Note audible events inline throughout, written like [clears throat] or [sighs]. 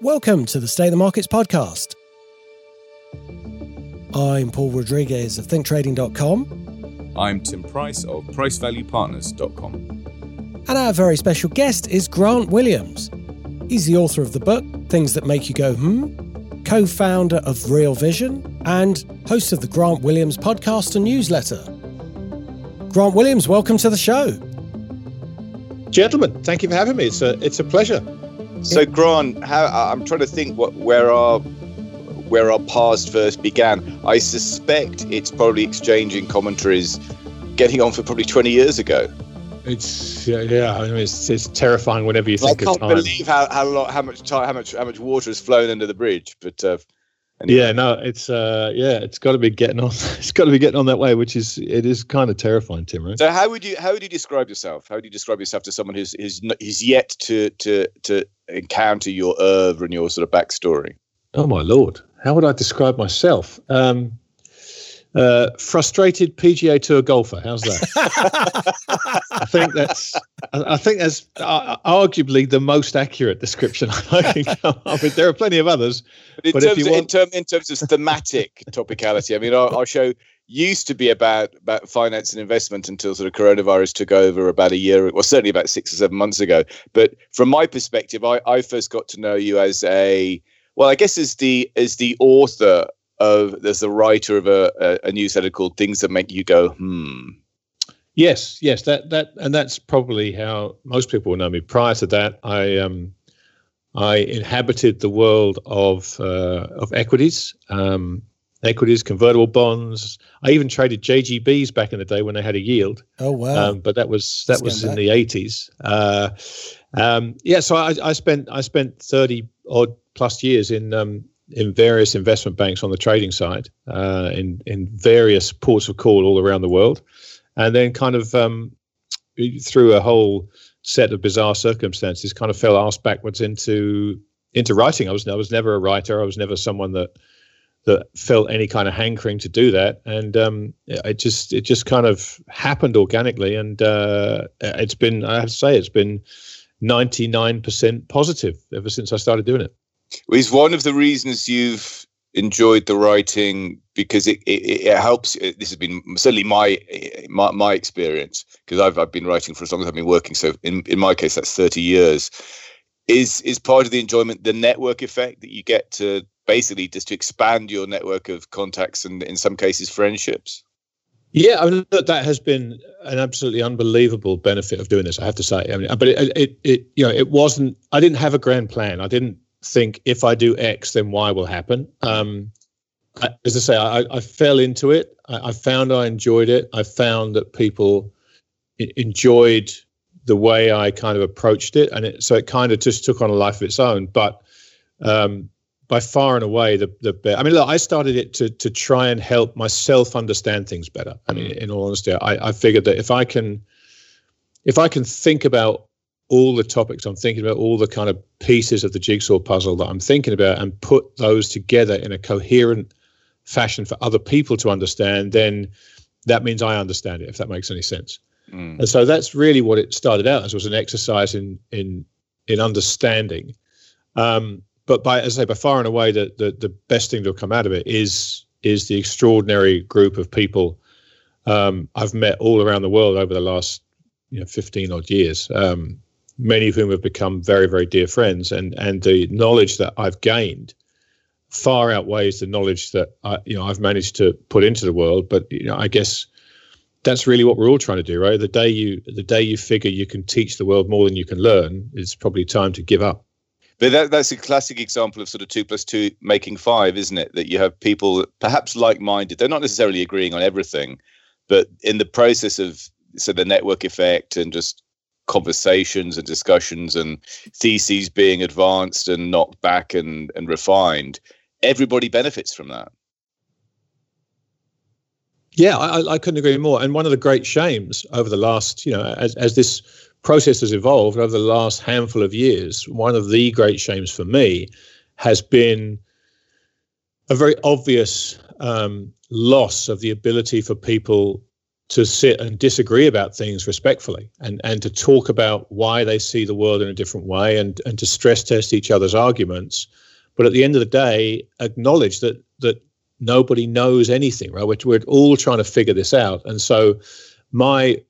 Welcome to the State of the Markets podcast. I'm Paul Rodriguez of thinktrading.com. I'm Tim Price of pricevaluepartners.com. And our very special guest is Grant Williams. He's the author of the book Things That Make You Go Hmm, co founder of Real Vision, and host of the Grant Williams podcast and newsletter. Grant Williams, welcome to the show. Gentlemen, thank you for having me. It's a, it's a pleasure. So, Grant, how, I'm trying to think what where our where our past first began. I suspect it's probably exchanging commentaries, getting on for probably 20 years ago. It's yeah, yeah. I mean, it's, it's terrifying whenever you think I can't believe how how, lot, how much time, how much how much water has flown under the bridge. But uh, anyway. yeah, no, it's uh, yeah, it's got to be getting on. [laughs] It's got to be getting on that way, which is it is kind of terrifying, Tim. Right? So, how would you how would you describe yourself? How would you describe yourself to someone who's who's, who's yet to to to encounter your oeuvre and your sort of backstory? Oh my lord, how would I describe myself? Um, uh, frustrated PGA Tour golfer. How's that? [laughs] I think that's. I think that's uh, arguably the most accurate description [laughs] I can come up with. There are plenty of others, but in, but terms, if of, you in, want, term, in terms of thematic [laughs] topicality, I mean, our, our show used to be about about finance and investment until sort of coronavirus took over about a year, well, certainly about six or seven months ago. But from my perspective, I, I first got to know you as a well, I guess as the as the author of there's the writer of a, a, a newsletter called Things That Make You Go Hmm. Yes, yes, that that and that's probably how most people will know me. Prior to that, I um, I inhabited the world of uh, of equities, um, equities, convertible bonds. I even traded JGBs back in the day when they had a yield. Oh wow! Um, but that was that was in the eighties. Uh, um, yeah, so I, I spent I spent thirty odd plus years in um, in various investment banks on the trading side, uh, in in various ports of call all around the world, and then kind of um, through a whole set of bizarre circumstances, kind of fell ass backwards into into writing. I was I was never a writer. I was never someone that that felt any kind of hankering to do that, and um, it just it just kind of happened organically, and uh, it's been I have to say it's been ninety nine percent positive ever since I started doing it is one of the reasons you've enjoyed the writing because it, it, it helps uh, this has been certainly my uh, my, my experience because I've, I've been writing for as long as I've been working so in, in my case that's 30 years is is part of the enjoyment the network effect that you get to basically just to expand your network of contacts and in some cases friendships yeah, I mean, that has been an absolutely unbelievable benefit of doing this. I have to say. I mean, but it, it, it, you know, it wasn't. I didn't have a grand plan. I didn't think if I do X, then Y will happen. Um, I, as I say, I, I fell into it. I, I, found I enjoyed it. I found that people I- enjoyed the way I kind of approached it, and it, so it kind of just took on a life of its own. But um, by far and away, the the I mean, look, I started it to to try and help myself understand things better. I mean, in all honesty, I, I figured that if I can if I can think about all the topics I'm thinking about, all the kind of pieces of the jigsaw puzzle that I'm thinking about, and put those together in a coherent fashion for other people to understand, then that means I understand it, if that makes any sense. Mm. And so that's really what it started out as was an exercise in in in understanding. Um, but by as I say, by far and away, the, the the best thing to come out of it is is the extraordinary group of people um, I've met all around the world over the last you know 15 odd years. Um, many of whom have become very, very dear friends, and and the knowledge that I've gained far outweighs the knowledge that I, you know I've managed to put into the world. But you know, I guess that's really what we're all trying to do, right? The day you the day you figure you can teach the world more than you can learn, it's probably time to give up. But that, that's a classic example of sort of two plus two making five, isn't it? That you have people perhaps like minded. They're not necessarily agreeing on everything, but in the process of so the network effect and just conversations and discussions and theses being advanced and knocked back and, and refined, everybody benefits from that. Yeah, I, I couldn't agree more. And one of the great shames over the last, you know, as, as this process has evolved over the last handful of years, one of the great shames for me has been a very obvious um, loss of the ability for people to sit and disagree about things respectfully and, and to talk about why they see the world in a different way and, and to stress test each other's arguments. But at the end of the day, acknowledge that that nobody knows anything, right? We're, we're all trying to figure this out. And so my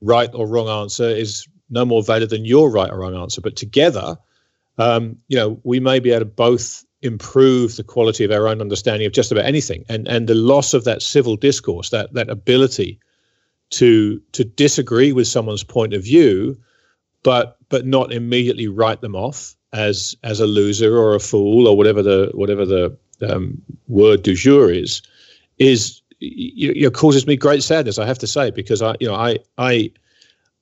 right or wrong answer is no more valid than your right or wrong answer. But together, um, you know, we may be able to both improve the quality of our own understanding of just about anything. And and the loss of that civil discourse, that that ability to to disagree with someone's point of view, but but not immediately write them off as as a loser or a fool or whatever the whatever the um, word du jour is, is you, know, causes me great sadness. I have to say because I you know I I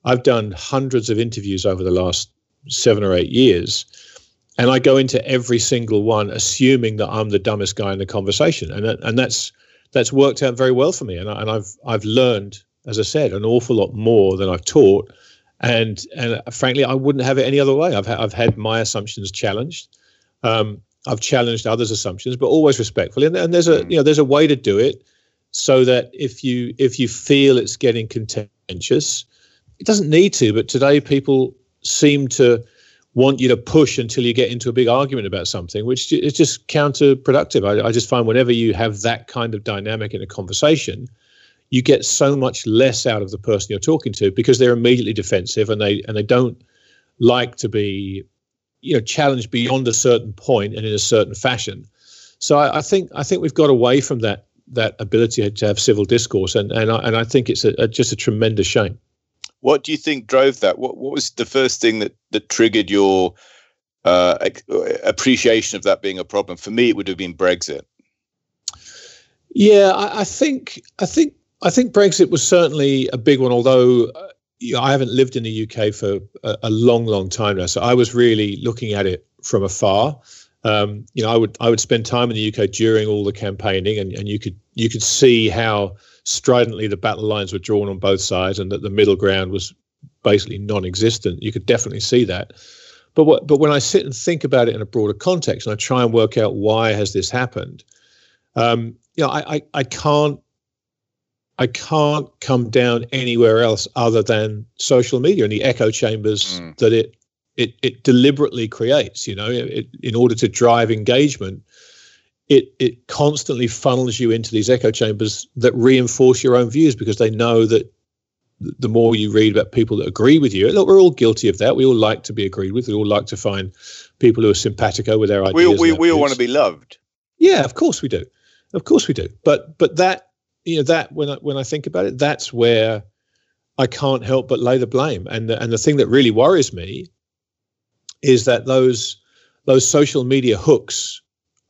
I've done hundreds of interviews over the last seven or eight years. And I go into every single one assuming that I'm the dumbest guy in the conversation, and and that's that's worked out very well for me. And, I, and I've I've learned as I said, an awful lot more than I've taught. And and frankly, I wouldn't have it any other way. I've ha- I've had my assumptions challenged. Um, I've challenged others' assumptions, but always respectfully. And, and there's a you know there's a way to do it so that if you if you feel it's getting contentious, it doesn't need to. But today, people seem to want you to push until you get into a big argument about something, which is just counterproductive. I, I just find whenever you have that kind of dynamic in a conversation, you get so much less out of the person you're talking to because they're immediately defensive and they and they don't like to be you know challenged beyond a certain point and in a certain fashion. So I, I think I think we've got away from that that ability to have civil discourse and and I, and I think it's a, a, just a tremendous shame. What do you think drove that? What what was the first thing that that triggered your uh, appreciation of that being a problem? For me it would have been brexit. Yeah I, I think i think I think Brexit was certainly a big one, although uh, I haven't lived in the UK for a, a, long, long time now. So I was really looking at it from afar. Um, you know, I would I would spend time in the UK during all the campaigning, and, and you could you could see how stridently the battle lines were drawn on both sides, and that the middle ground was basically non-existent. You could definitely see that. But what, but when I sit and think about it in a broader context, and I try and work out why has this happened, um, you know, I, I, I can't I can't come down anywhere else other than social media and the echo chambers mm. that it it it deliberately creates. You know, it, in order to drive engagement, it it constantly funnels you into these echo chambers that reinforce your own views because they know that the more you read about people that agree with you, look, we're all guilty of that. We all like to be agreed with. We all like to find people who are simpatico with their ideas. We we, we all want to be loved. Yeah, of course we do. Of course we do. But but that you know that when I, when I think about it, that's where I can't help but lay the blame. And the, and the thing that really worries me is that those those social media hooks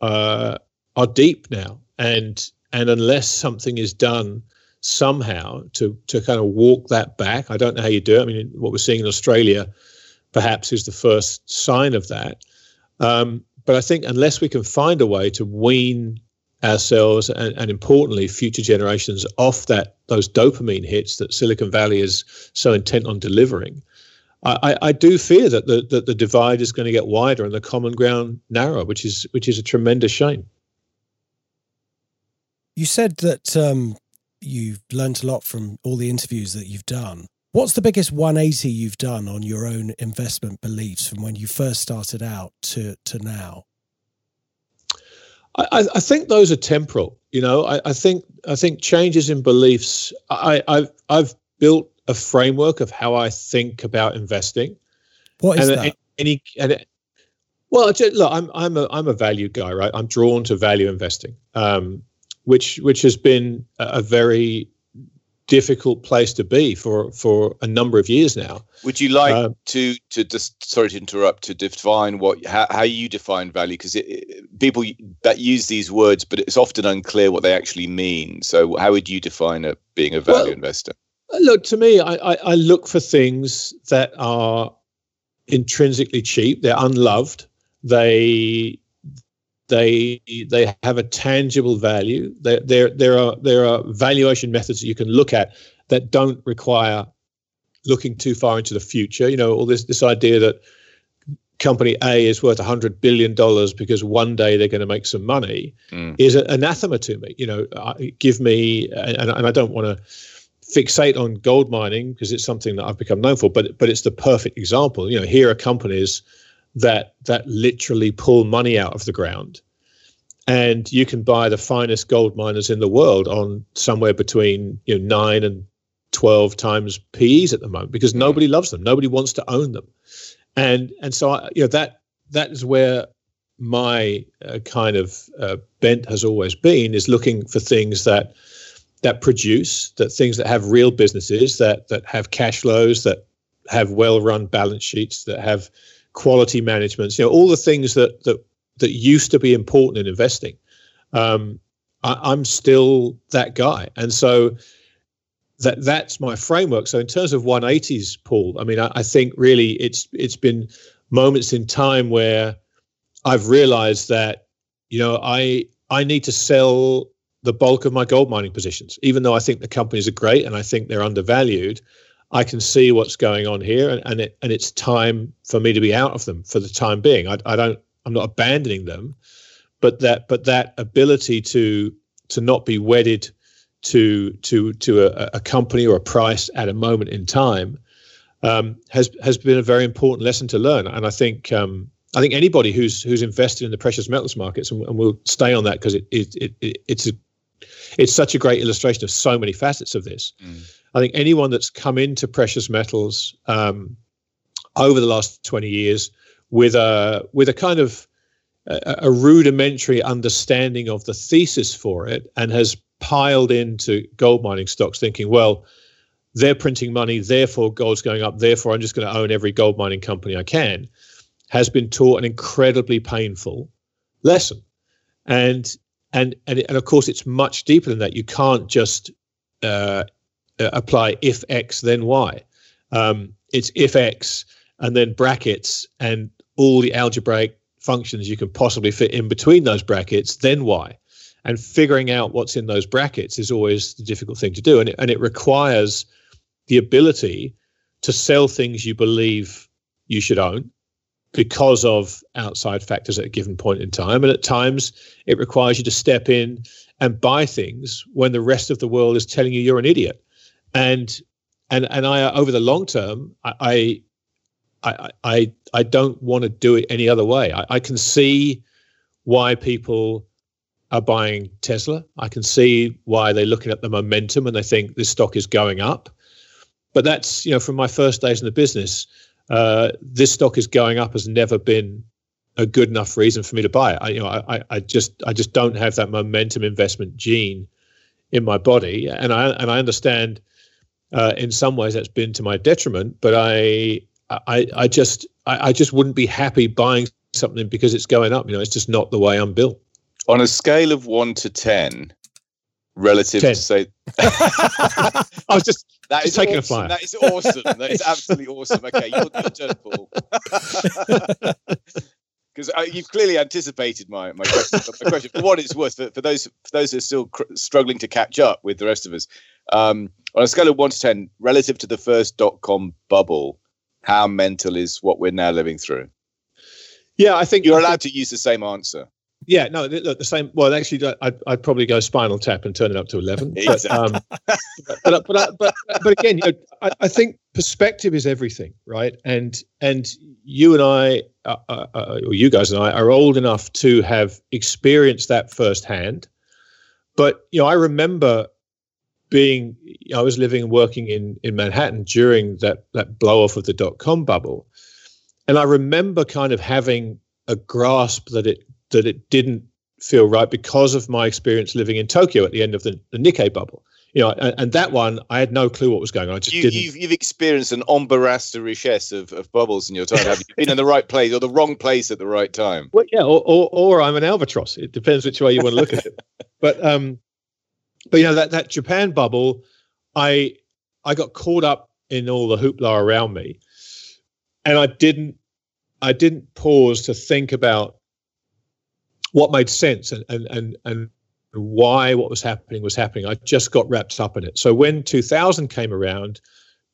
uh, are deep now, and and unless something is done somehow to to kind of walk that back, I don't know how you do it. I mean, what we're seeing in Australia, perhaps, is the first sign of that. Um, but I think unless we can find a way to wean ourselves and, and, importantly future generations off that those dopamine hits that Silicon Valley is so intent on delivering. I, I do fear that the that the divide is going to get wider and the common ground narrow, which is which is a tremendous shame. You said that um, you've learned a lot from all the interviews that you've done. What's the biggest 180 you've done on your own investment beliefs from when you first started out to to now? I, I, think those are temporal. You know, I, I, think I think changes in beliefs. I, have I've built a framework of how I think about investing. What is and that? Any, and well, look, I'm I'm a I'm a value guy, right? I'm drawn to value investing, um, which which has been a very difficult place to be for for a number of years now. Would you like um, to to just sorry to interrupt to define what how, how you define value because people that use these words, but it's often unclear what they actually mean. So how would you define a being a value well, investor? Look to me, I, I, I look for things that are intrinsically cheap. They're unloved. They they they have a tangible value. There there there are there are valuation methods that you can look at that don't require looking too far into the future. You know, all this this idea that company A is worth hundred billion dollars because one day they're going to make some money mm. is anathema to me. You know, give me and, and I don't want to fixate on gold mining because it's something that I've become known for, but but it's the perfect example. You know, here are companies that that literally pull money out of the ground, and you can buy the finest gold miners in the world on somewhere between you know nine and twelve times PEs at the moment because nobody loves them, nobody wants to own them, and and so I, you know that that is where my uh, kind of uh, bent has always been is looking for things that that produce that things that have real businesses that that have cash flows that have well run balance sheets that have quality management you know all the things that that that used to be important in investing. Um, I, am still that guy. And so that that's my framework. So in terms of 180s paul i mean I, I think really it's it's been moments in time where i've realized that you know i i need to sell the bulk of my gold mining positions. Even though I think the companies are great and I think they're undervalued, I can see what's going on here, and and, it, and it's time for me to be out of them for the time being. I, I don't, I'm not abandoning them, but that but that ability to to not be wedded to to to a, a company or a price at a moment in time um, has has been a very important lesson to learn. And I think um, I think anybody who's who's invested in the precious metals markets, and, and we'll stay on that because it, it, it, it's a it's such a great illustration of so many facets of this. Mm. I think anyone that's come into precious metals um, over the last 20 years with a with a kind of a, a, rudimentary understanding of the thesis for it and has piled into gold mining stocks thinking, well, they're printing money, therefore gold's going up, therefore I'm just going to own every gold mining company I can, has been taught an incredibly painful lesson. And and and, and of course it's much deeper than that. You can't just uh, apply if x then y. Um, it's if x and then brackets and all the algebraic functions you can possibly fit in between those brackets, then y. And figuring out what's in those brackets is always the difficult thing to do, and it, and it requires the ability to sell things you believe you should own because of outside factors at a given point in time. And at times, it requires you to step in and buy things when the rest of the world is telling you you're an idiot. And and and I over the long term, I I I I don't want to do it any other way. I, I can see why people are buying Tesla. I can see why they're looking at the momentum and they think this stock is going up. But that's you know from my first days in the business uh, this stock is going up has never been a good enough reason for me to buy it. I, you know, I, I just I just don't have that momentum investment gene in my body, and I and I understand uh, in some ways that's been to my detriment. But I I I just I, I just wouldn't be happy buying something because it's going up. You know, it's just not the way I'm built. On a scale of one to ten, relative 10. to say, [laughs] I was just that is taking awesome. a flyer. That is awesome. That is absolutely awesome. Okay, your, your turn, Paul. [laughs] Because uh, you've clearly anticipated my my question. my question. For what it's worth, for, for those for those who are still cr- struggling to catch up with the rest of us, um, on a scale of one to ten, relative to the first dot com bubble, how mental is what we're now living through? Yeah, I think you're allowed to use the same answer. Yeah, no, look, the same. Well, actually, I'd, I'd probably go Spinal Tap and turn it up to eleven. Exactly. But, um, [laughs] but, but, but, but, again, you know, I, I, think perspective is everything, right? And and you and I, uh, uh, uh, or you guys and I, are old enough to have experienced that firsthand. But you know, I remember being, I was living and working in in Manhattan during that that blow off of the dot com bubble, and I remember kind of having a grasp that it that it didn't feel right because of my experience living in Tokyo at the end of the, the Nikkei bubble. You know, and, and, that one, I had no clue what was going on. I just you, didn't. You've, you've experienced an embarrass de richesse of, of bubbles in your time. Have you been in the right place or the wrong place at the right time? Well, yeah, or, or, or I'm an albatross. It depends which way you want to look at it. [laughs] But um, but you know that that Japan bubble, I I got caught up in all the hoopla around me, and I didn't I didn't pause to think about what made sense and and and and why what was happening was happening. I just got wrapped up in it. So when 2000 came around,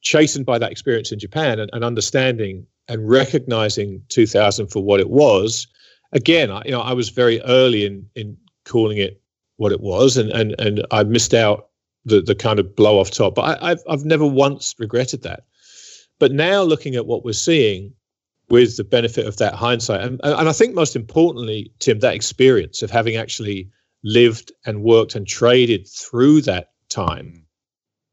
chastened by that experience in Japan and, and understanding and recognizing 2000 for what it was, again, I, you know, I was very early in in calling it what it was, and and and I missed out the the kind of blow off top. But I, I've I've never once regretted that. But now looking at what we're seeing with the benefit of that hindsight, and and I think most importantly, Tim, that experience of having actually lived and worked and traded through that time, mm.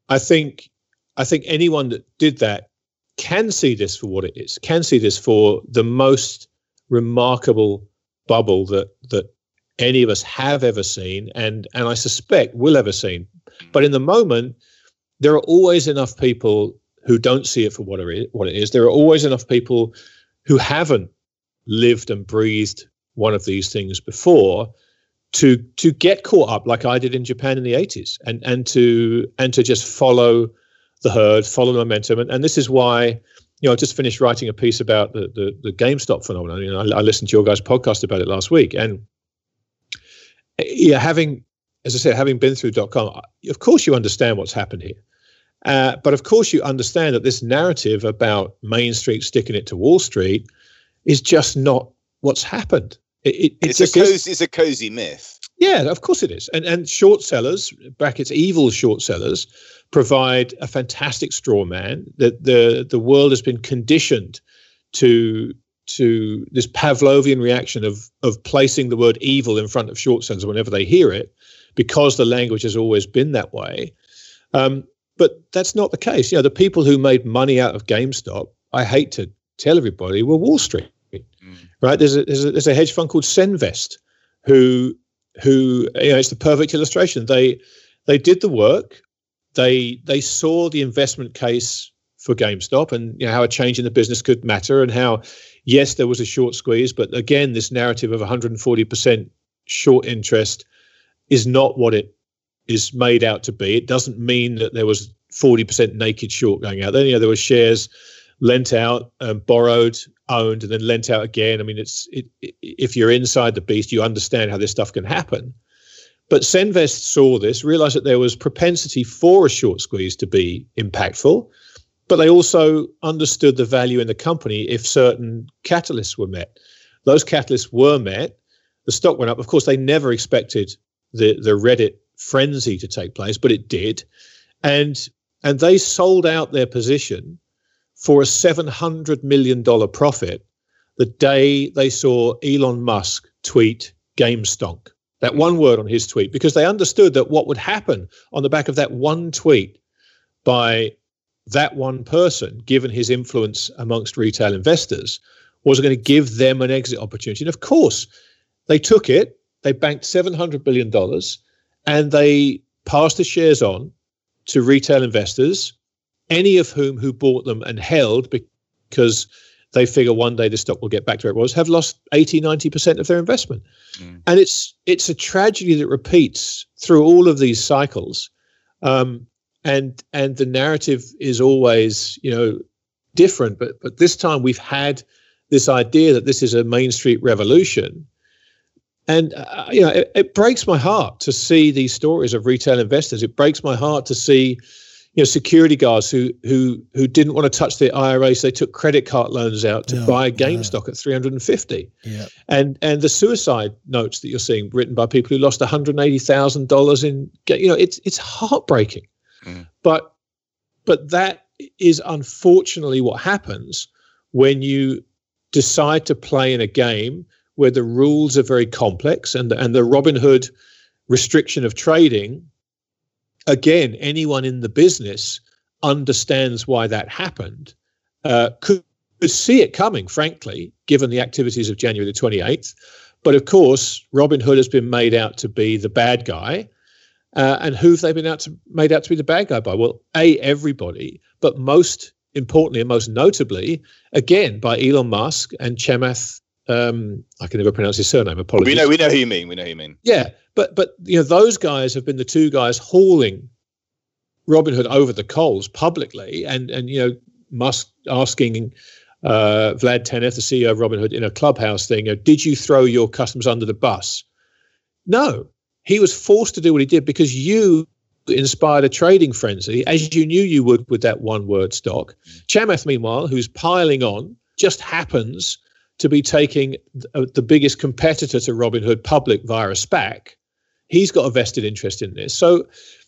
I think I think anyone that did that can see this for what it is, can see this for the most remarkable bubble that that any of us have ever seen and and I suspect will ever seen. But in the moment, there are always enough people who don't see it for what it is, what it is. There are always enough people who haven't lived and breathed one of these things before to to get caught up like I did in Japan in the 80s and and to and to just follow the herd, follow the momentum. And, and this is why you know, I just finished writing a piece about the the, the GameStop phenomenon. You know, I, I, listened to your guys' podcast about it last week, and yeah, having, as I said, having been through dot com, of course you understand what's happened here. Uh, but of course, you understand that this narrative about Main Street sticking it to Wall Street is just not what's happened. It, it, it's, a cozy, it's a cozy myth. Yeah, of course it is. And and short sellers, brackets evil short sellers, provide a fantastic straw man. That the the world has been conditioned to to this Pavlovian reaction of of placing the word evil in front of short sellers whenever they hear it, because the language has always been that way. Um, but that's not the case. You know, the people who made money out of GameStop, I hate to tell everybody, were Wall Street. Mm. Right? There's a, there's a there's a hedge fund called Senvest, who who you know it's the perfect illustration. They they did the work. They they saw the investment case for GameStop and you know, how a change in the business could matter and how yes there was a short squeeze, but again this narrative of 140 percent short interest is not what it is made out to be. It doesn't mean that there was 40 percent naked short going out. Then you know there were shares lent out, um, borrowed, owned, and then lent out again. I mean, it's it, it, if you're inside the beast, you understand how this stuff can happen. But Senvest saw this, realized that there was propensity for a short squeeze to be impactful, but they also understood the value in the company if certain catalysts were met. Those catalysts were met. The stock went up. Of course, they never expected the the Reddit frenzy to take place, but it did, and and they sold out their position for a $700 million profit the day they saw Elon Musk tweet GameStonk. That one word on his tweet, because they understood that what would happen on the back of that one tweet by that one person, given his influence amongst retail investors, was going to give them an exit opportunity. And of course, they took it, they banked $700 billion, and they passed the shares on to retail investors any of whom who bought them and held because they figure one day the stock will get back to where it was, have lost 80, 90% of their investment. Mm. And it's it's a tragedy that repeats through all of these cycles. Um, and and the narrative is always, you know, different. But but this time we've had this idea that this is a Main Street revolution. And uh, you know, it, it breaks my heart to see these stories of retail investors. It breaks my heart to see you know security guards who who who didn't want to touch their IRAs so they took credit card loans out to yeah, buy GameStop yeah. at 350. Yeah. And and the suicide notes that you're seeing written by people who lost 180 thousand dollars in you know it's it's heartbreaking. Mm. But but that is unfortunately what happens when you decide to play in a game where the rules are very complex and and the Robinhood restriction of trading again, anyone in the business understands why that happened, uh, could, could see it coming, frankly, given the activities of January the 28th. But of course, Robinhood has been made out to be the bad guy. Uh, and who have they been out to, made out to be the bad guy by? Well, A, everybody, but most importantly and most notably, again, by Elon Musk and Chamath. Um, I can never pronounce his surname. Apologies. We know, we know who you mean. We know who you mean. Yeah, but but you know those guys have been the two guys hauling Robinhood over the coals publicly, and and you know Musk asking uh, Vlad Tenev, the CEO of Robinhood, in a clubhouse thing, you know, did you throw your customers under the bus? No, he was forced to do what he did because you inspired a trading frenzy, as you knew you would with that one word stock. Chamath, meanwhile, who's piling on, just happens to be taking the, biggest competitor to Robinhood public via a SPAC he's got a vested interest in this. So,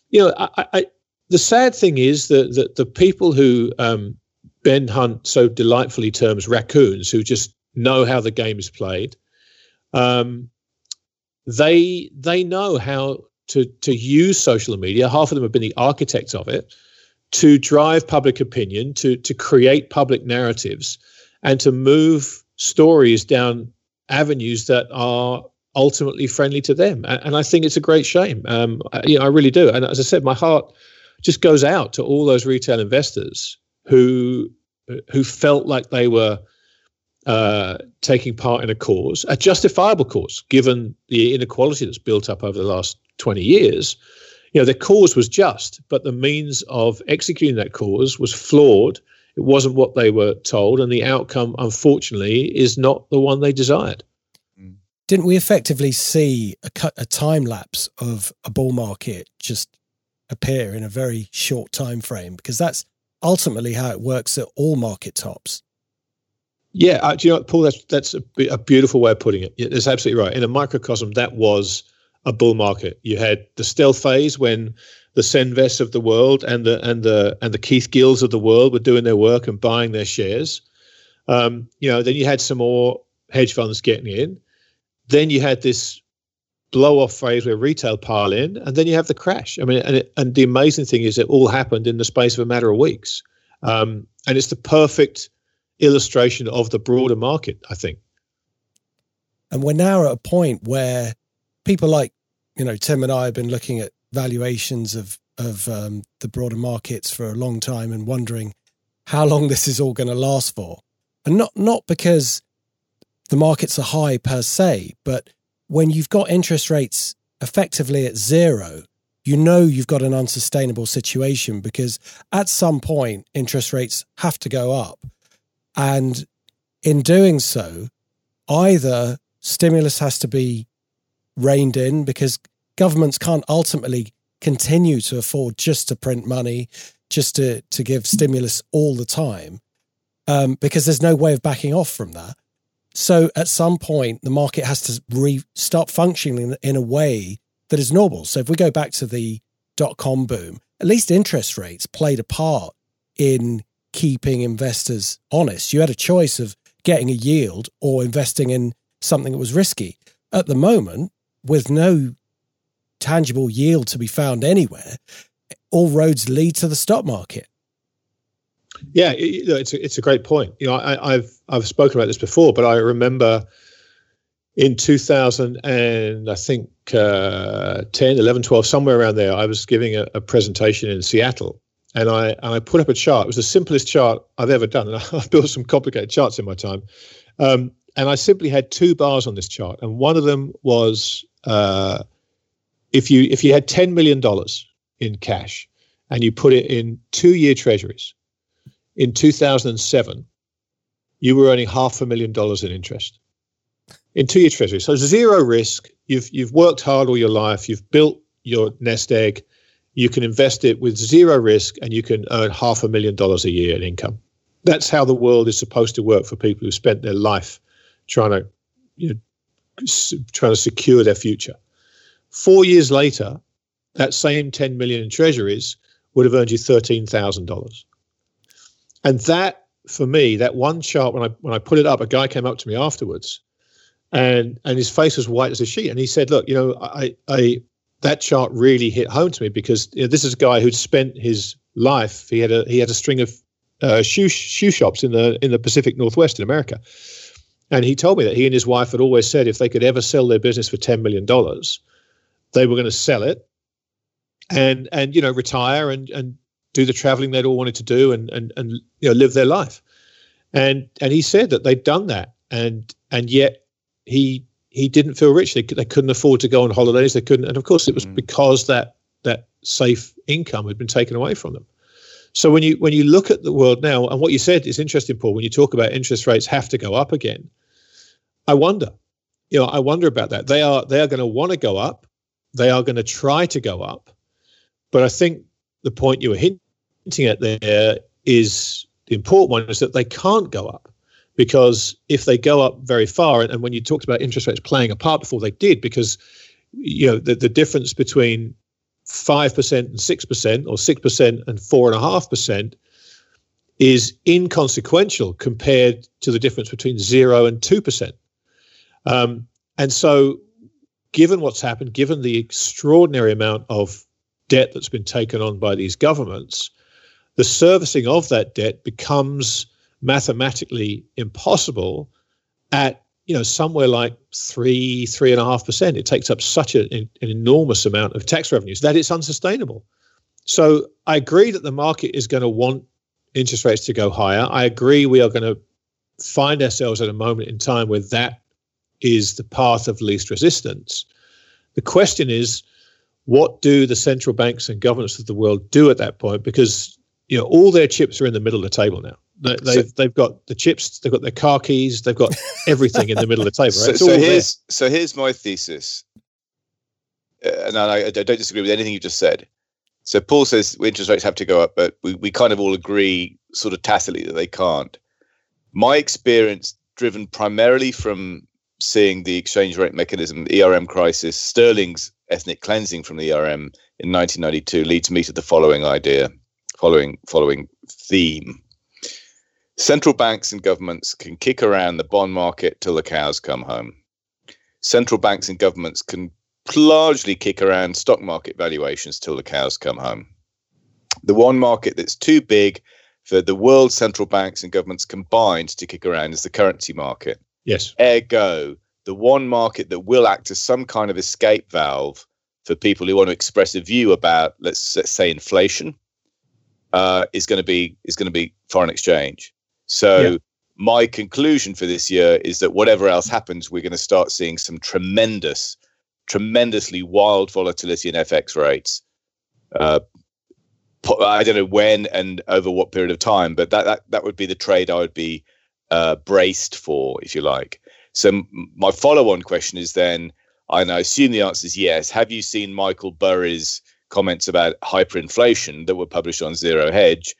you know, I, I, the sad thing is that, that the people who um, Ben Hunt so delightfully terms raccoons, who just know how the game is played, um, they they know how to to use social media. Half of them have been the architects of it to drive public opinion, to to create public narratives, and to move stories down avenues that are ultimately friendly to them. And, and I think it's a great shame. Um, I, you know, I really do. And as I said, my heart just goes out to all those retail investors who who felt like they were uh, taking part in a cause, a justifiable cause, given the inequality that's built up over the last 20 years. You know, the cause was just, but the means of executing that cause was flawed. It wasn't what they were told, and the outcome, unfortunately, is not the one they desired. Didn't we effectively see a, cut, a time lapse of a bull market just appear in a very short time frame? Because that's ultimately how it works at all market tops. Yeah, uh, do you know, Paul? That's that's a, a, beautiful way of putting it. It's absolutely right. In a microcosm, that was a bull market. You had the stealth phase when the Senvests of the world and the and the and the Keith Gills of the world were doing their work and buying their shares. Um, you know, then you had some more hedge funds getting in. Then you had this blow off phase where retail pile in, and then you have the crash. I mean, and it, and the amazing thing is, it all happened in the space of a matter of weeks, um, and it's the perfect illustration of the broader market, I think. And we're now at a point where people like, you know, Tim and I have been looking at valuations of of um, the broader markets for a long time and wondering how long this is all going to last for, and not not because the markets are high per se, but when you've got interest rates effectively at zero, you know you've got an unsustainable situation because at some point interest rates have to go up and in doing so, either stimulus has to be reined in because governments can't ultimately continue to afford just to print money, just to, to give stimulus all the time, um, because there's no way of backing off from that. So at some point, the market has to re- start functioning in a way that is normal. So if we go back to the dot com boom, at least interest rates played a part in keeping investors honest. You had a choice of getting a yield or investing in something that was risky. At the moment, with no tangible yield to be found anywhere, all roads lead to the stock market. Yeah, it's a, it's a great point. You know, I, have I've spoken about this before, but I remember in 2000 and I think uh, 10, 11, 12, somewhere around there, I was giving a, a presentation in Seattle and I and I put up a chart. It was the simplest chart I've ever done, and [laughs] I've built some complicated charts in my time. Um, and I simply had two bars on this chart, and one of them was uh, if you if you had ten million dollars in cash and you put it in two year treasuries in 2007, you were earning half a million dollars in interest in two year treasuries. So zero risk. You've you've worked hard all your life. You've built your nest egg you can invest it with zero risk and you can earn half a million dollars a year in income. That's how the world is supposed to work for people who spent their life trying to, you know, trying to secure their future. Four years later, that same 10 million in treasuries would have earned you $13,000. And that, for me, that one chart, when I, when I put it up, a guy came up to me afterwards and, and his face was white as a sheet. And he said, look, you know, I, I, that chart really hit home to me because you know, this is a guy who'd spent his life. He had a he had a string of uh, shoe shoe shops in the in the Pacific Northwest in America, and he told me that he and his wife had always said if they could ever sell their business for ten million dollars, they were going to sell it, and and you know retire and and do the traveling they'd all wanted to do and and and you know live their life, and and he said that they'd done that and and yet he he didn't feel rich. They, they couldn't afford to go on holidays. They couldn't, and of course, it was mm. because that that safe income had been taken away from them. So when you when you look at the world now, and what you said is interesting, Paul. When you talk about interest rates have to go up again, I wonder, you know, I wonder about that. They are they are going to want to go up. They are going to try to go up, but I think the point you were hinting at there is the important one is that they can't go up because if they go up very far, and, and when you talked about interest rates playing a part before they did, because you know the, the difference between five percent and six percent, or six percent and four and a half percent, is inconsequential compared to the difference between zero and two percent. Um, and so, given what's happened, given the extraordinary amount of debt that's been taken on by these governments, the servicing of that debt becomes mathematically impossible at you know somewhere like three three and a half percent. It takes up such a, an enormous amount of tax revenues that it's unsustainable. So i agree that the market is going to want interest rates to go higher. I agree we are going to find ourselves at a moment in time where that is the path of least resistance. The question is what do the central banks and governments of the world do at that point? Because you know all their chips are in the middle of the table now they, have so, they've got the chips, they've got their car keys, they've got everything in the middle of the table. Right? So, so here's there. so here's my thesis, uh, and I, I, don't disagree with anything you just said. So Paul says interest rates have to go up, but we, we kind of all agree, sort of tacitly, that they can't. My experience, driven primarily from seeing the exchange rate mechanism, the ERM crisis, Sterling's ethnic cleansing from the ERM in 1992, leads me to the following idea, following following theme Central banks and governments can kick around the bond market till the cows come home. Central banks and governments can largely kick around stock market valuations till the cows come home. The one market that's too big for the world central banks and governments combined to kick around is the currency market. Yes. Ergo, the one market that will act as some kind of escape valve for people who want to express a view about, let's, let's say, inflation, uh, is going to be is going to be foreign exchange. So yeah. my conclusion for this year is that whatever else happens, we're going to start seeing some tremendous, tremendously wild volatility in FX rates. Uh, I don't know when and over what period of time, but that that, that would be the trade I would be uh, braced for, if you like. So my follow-on question is then, and I assume the answer is yes. Have you seen Michael Burry's comments about hyperinflation that were published on Zero Hedge?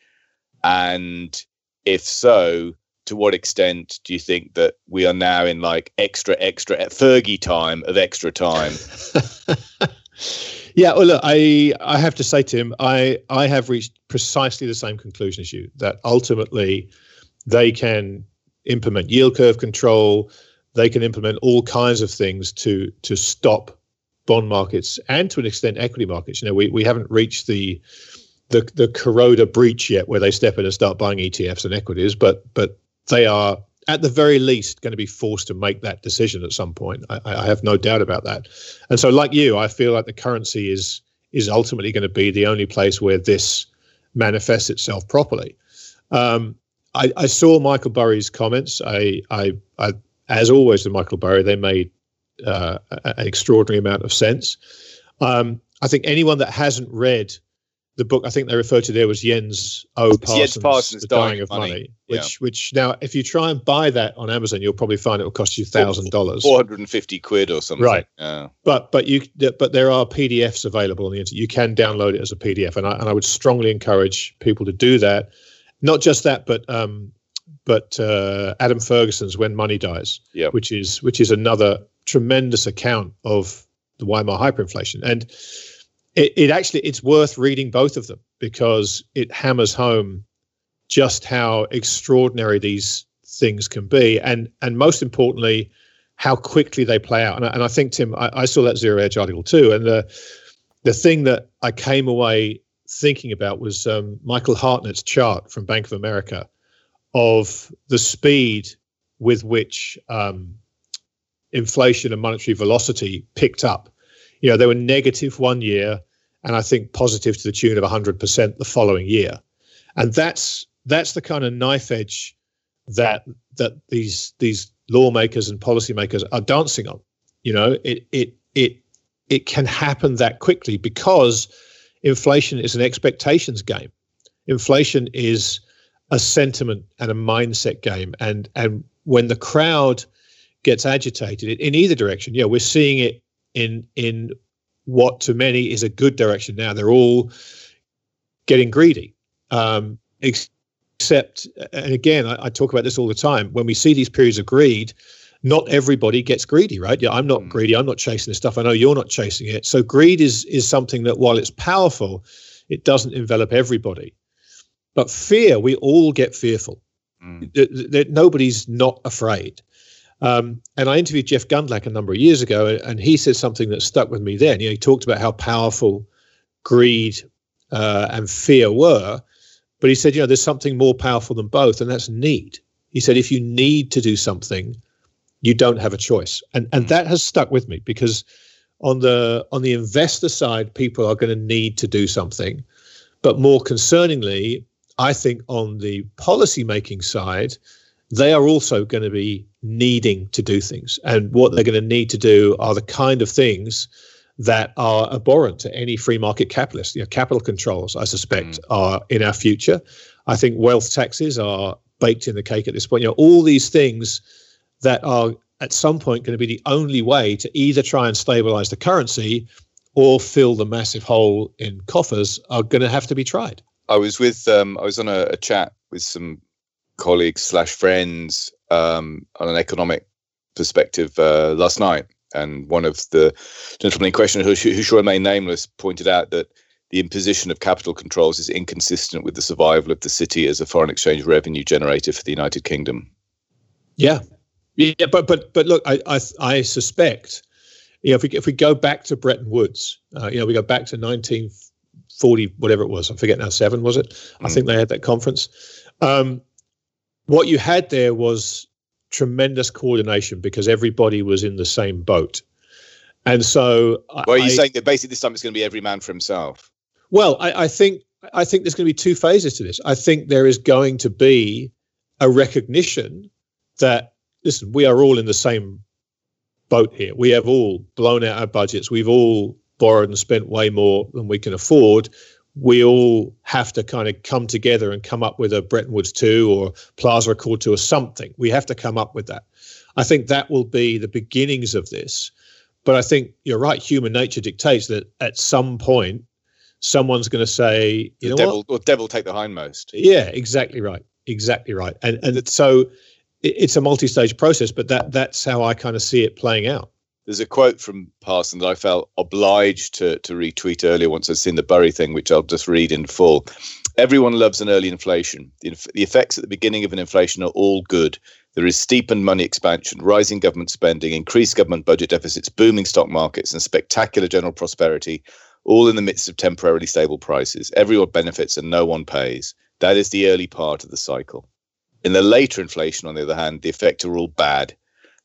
And if so, to what extent do you think that we are now in like extra, extra Fergie time of extra time? [laughs] yeah, well, look, I I have to say, Tim, I I have reached precisely the same conclusion as you that ultimately they can implement yield curve control, they can implement all kinds of things to to stop bond markets and to an extent equity markets. You know, we we haven't reached the the the Kuroda breach yet, where they step in and start buying ETFs and equities, but but they are at the very least going to be forced to make that decision at some point. I, I have no doubt about that. And so, like you, I feel like the currency is is ultimately going to be the only place where this manifests itself properly. Um, I, I, saw Michael Burry's comments. I, I, I, as always with Michael Burry, they made uh, an extraordinary amount of sense. Um, I think anyone that hasn't read the book I think they refer to there was Jens O. Parsson, Parsson The Dying, of Money, money which yeah. which now if you try and buy that on Amazon, you'll probably find it will cost you thousand dollars, four hundred and fifty quid or something. Right. Yeah. But but you but there are PDFs available on the internet. You can download it as a PDF, and I and I would strongly encourage people to do that. Not just that, but um, but uh, Adam Ferguson's When Money Dies, yep. which is which is another tremendous account of the Weimar hyperinflation and it, it actually it's worth reading both of them because it hammers home just how extraordinary these things can be and and most importantly how quickly they play out. And I, and I think tim I, I, saw that zero hedge article too. And the the thing that i came away thinking about was um, michael hartnett's chart from bank of america of the speed with which um, inflation and monetary velocity picked up. You know, they were negative one year, and I think positive to the tune of 100% the following year. And that's that's the kind of knife edge that that these these lawmakers and policymakers are dancing on. You know, it it it it can happen that quickly because inflation is an expectations game. Inflation is a sentiment and a mindset game, and and when the crowd gets agitated in either direction, yeah, we're seeing it in in what to many is a good direction now. They're all getting greedy. Um, except, and again, I, I, talk about this all the time. When we see these periods of greed, not everybody gets greedy, right? Yeah, I'm not mm. greedy. I'm not chasing this stuff. I know you're not chasing it. So greed is is something that while it's powerful, it doesn't envelop everybody. But fear, we all get fearful. Mm. nobody's not afraid. Um, and I interviewed Jeff Gundlach a number of years ago, and he said something that stuck with me then. You know, he talked about how powerful greed uh, and fear were, but he said, you know, there's something more powerful than both, and that's need. He said, if you need to do something, you don't have a choice, and and that has stuck with me because on the on the investor side, people are going to need to do something, but more concerningly, I think on the policy making side, they are also going to be needing to do things. And what they're going to need to do are the kind of things that are abhorrent to any free market capitalist. You know, capital controls, I suspect, mm. are in our future. I think wealth taxes are baked in the cake at this point. You know, all these things that are at some point going to be the only way to either try and stabilize the currency or fill the massive hole in coffers are going to have to be tried. I was with um, I was on a, a chat with some colleagues slash friends um, on an economic perspective uh, last night, and one of the gentlemen in question, who, who shall remain nameless, pointed out that the imposition of capital controls is inconsistent with the survival of the city as a foreign exchange revenue generator for the United Kingdom. Yeah, yeah, but but but look, I I, I suspect, you know, if we if we go back to Bretton Woods, uh, you know, we go back to 1940, whatever it was, I forget now, seven was it? Mm. I think they had that conference. Um, what you had there was tremendous coordination because everybody was in the same boat. And so, well, are you I, saying that basically this time it's going to be every man for himself? Well, I, I think I think there's going to be two phases to this. I think there is going to be a recognition that listen, we are all in the same boat here. We have all blown out our budgets. We've all borrowed and spent way more than we can afford we all have to kind of come together and come up with a Bretton Woods 2 or Plaza Accord 2 or something. We have to come up with that. I think that will be the beginnings of this. But I think you're right. Human nature dictates that at some point, someone's going to say, "You the know devil, what? devil take the hindmost." Yeah, exactly right. Exactly right. And and so it's a multi-stage process, but that that's how I kind of see it playing out there's a quote from Parsson that I felt obliged to, to retweet earlier once I'd seen the Burry thing, which I'll just read in full. Everyone loves an early inflation. The, inf- the effects at the beginning of an inflation are all good. There is steepened money expansion, rising government spending, increased government budget deficits, booming stock markets, and spectacular general prosperity, all in the midst of temporarily stable prices. Everyone benefits and no one pays. That is the early part of the cycle. In the later inflation, on the other hand, the effects are all bad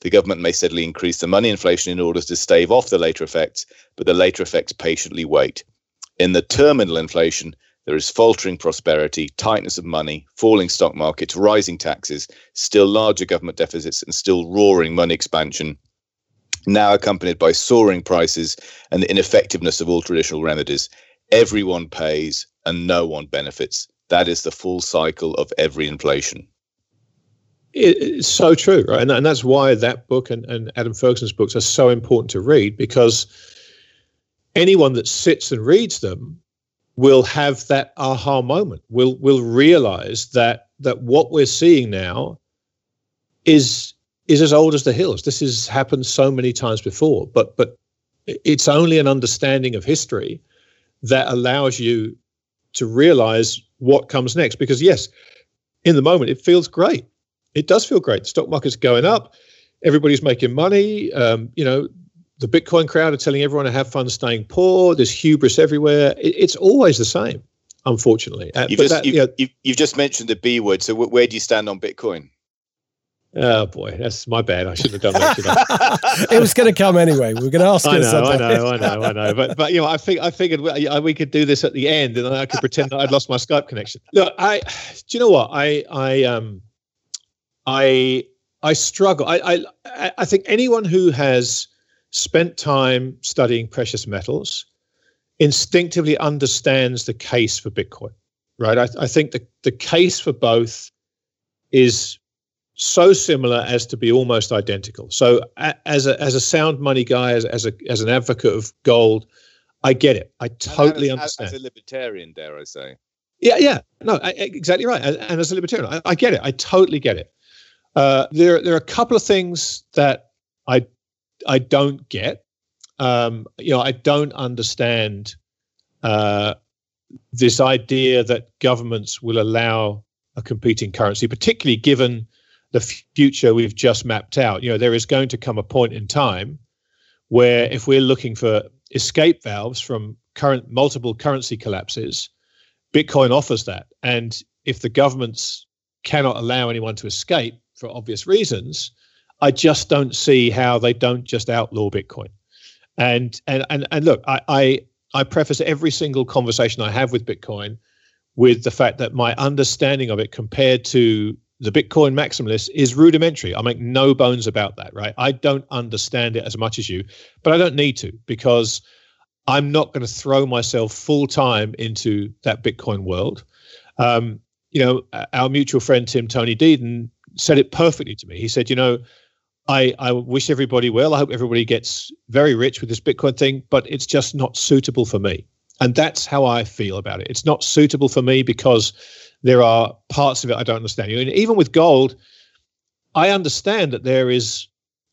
the government may steadily increase the money inflation in order to stave off the later effects, but the later effects patiently wait. In the terminal inflation, there is faltering prosperity, tightness of money, falling stock markets, rising taxes, still larger government deficits, and still roaring money expansion, now accompanied by soaring prices and the ineffectiveness of all traditional remedies. Everyone pays and no one benefits. That is the full cycle of every inflation it's so true, right? And, and that's why that book and, and Adam Ferguson's books are so important to read because anyone that sits and reads them will have that aha moment. Will will realize that that what we're seeing now is is as old as the hills. This has happened so many times before, but but it's only an understanding of history that allows you to realize what comes next. Because yes, in the moment it feels great it does feel great. The stock market's going up. Everybody's making money. Um, you know, the Bitcoin crowd are telling everyone to have fun staying poor. There's hubris everywhere. It, it's always the same, unfortunately. Uh, you've, just, that, you've, you know, you've, you've, just mentioned the B word. So, w- where do you stand on Bitcoin? Oh boy, that's my bad. I shouldn't have done that. [laughs] it was going to come anyway. We are going to ask. I know, I know, I know, I know. But but you know, I think I figured we, we could do this at the end, and I could pretend that I'd lost my Skype connection. Look, I do you know what I I um I I struggle. I, I I think anyone who has spent time studying precious metals instinctively understands the case for Bitcoin, right? I, I think the, the case for both is so similar as to be almost identical. So a, as a as a sound money guy, as, as a as an advocate of gold, I get it. I totally as, understand. As a libertarian, dare I say? Yeah, yeah, no, I, exactly right. And, and as a libertarian, I, I, get it. I totally get it. Uh, there, there are a couple of things that I, I don't get. Um, you know, I don't understand uh, this idea that governments will allow a competing currency, particularly given the future we've just mapped out. You know, there is going to come a point in time where if we're looking for escape valves from current multiple currency collapses, Bitcoin offers that. And if the governments cannot allow anyone to escape for obvious reasons, I just don't see how they don't just outlaw Bitcoin. And and and and look, I I, I preface every single conversation I have with Bitcoin with the fact that my understanding of it compared to the Bitcoin maximalist is rudimentary. I make no bones about that, right? I don't understand it as much as you, but I don't need to because I'm not going to throw myself full time into that Bitcoin world. Um, you know, our mutual friend Tim Tony Deden said it perfectly to me. He said, you know, I, I wish everybody well. I hope everybody gets very rich with this Bitcoin thing, but it's just not suitable for me. And that's how I feel about it. It's not suitable for me because there are parts of it I don't understand. And even with gold, I understand that there is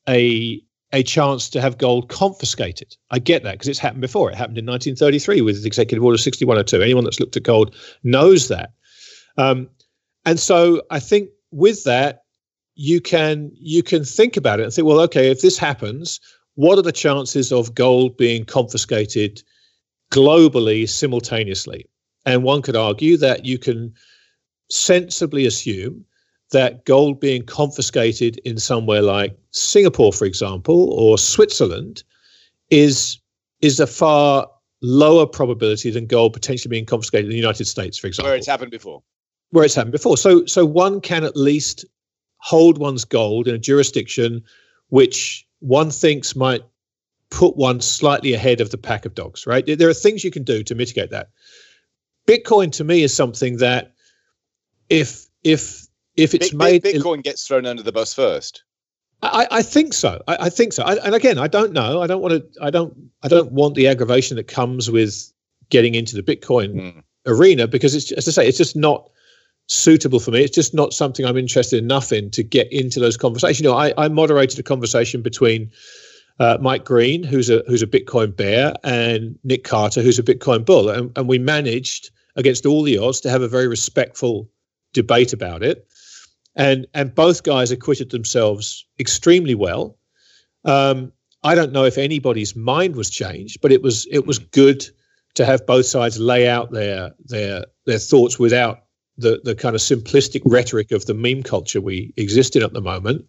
a a chance to have gold confiscated. I get that because it's happened before. It happened in 1933 with Executive Order 6102. Anyone that's looked at gold knows that. Um, and so I think with that, you can you can think about it and think, well, okay, if this happens, what are the chances of gold being confiscated globally simultaneously? And one could argue that you can sensibly assume that gold being confiscated in somewhere like Singapore, for example, or Switzerland, is is a far lower probability than gold potentially being confiscated in the United States, for example, where it's happened before. Where it's happened before. So, so one can at least hold one's gold in a jurisdiction which one thinks might put one slightly ahead of the pack of dogs. Right? There are things you can do to mitigate that. Bitcoin to me is something that if if if it's made Bitcoin gets thrown under the bus first. I, I think so. I, I think so. I, and again, I don't know. I don't want to. I don't. I don't want the aggravation that comes with getting into the Bitcoin mm. arena because it's as I say, it's just not suitable for me. It's just not something I'm interested enough in to get into those conversations. You know, I, I moderated a conversation between uh, Mike Green, who's a who's a Bitcoin bear, and Nick Carter, who's a Bitcoin bull, and, and we managed against all the odds to have a very respectful debate about it and and both guys acquitted themselves extremely well. Um, I don't know if anybody's mind was changed, but it was it was good to have both sides lay out their their their thoughts without the the kind of simplistic rhetoric of the meme culture we exist in at the moment.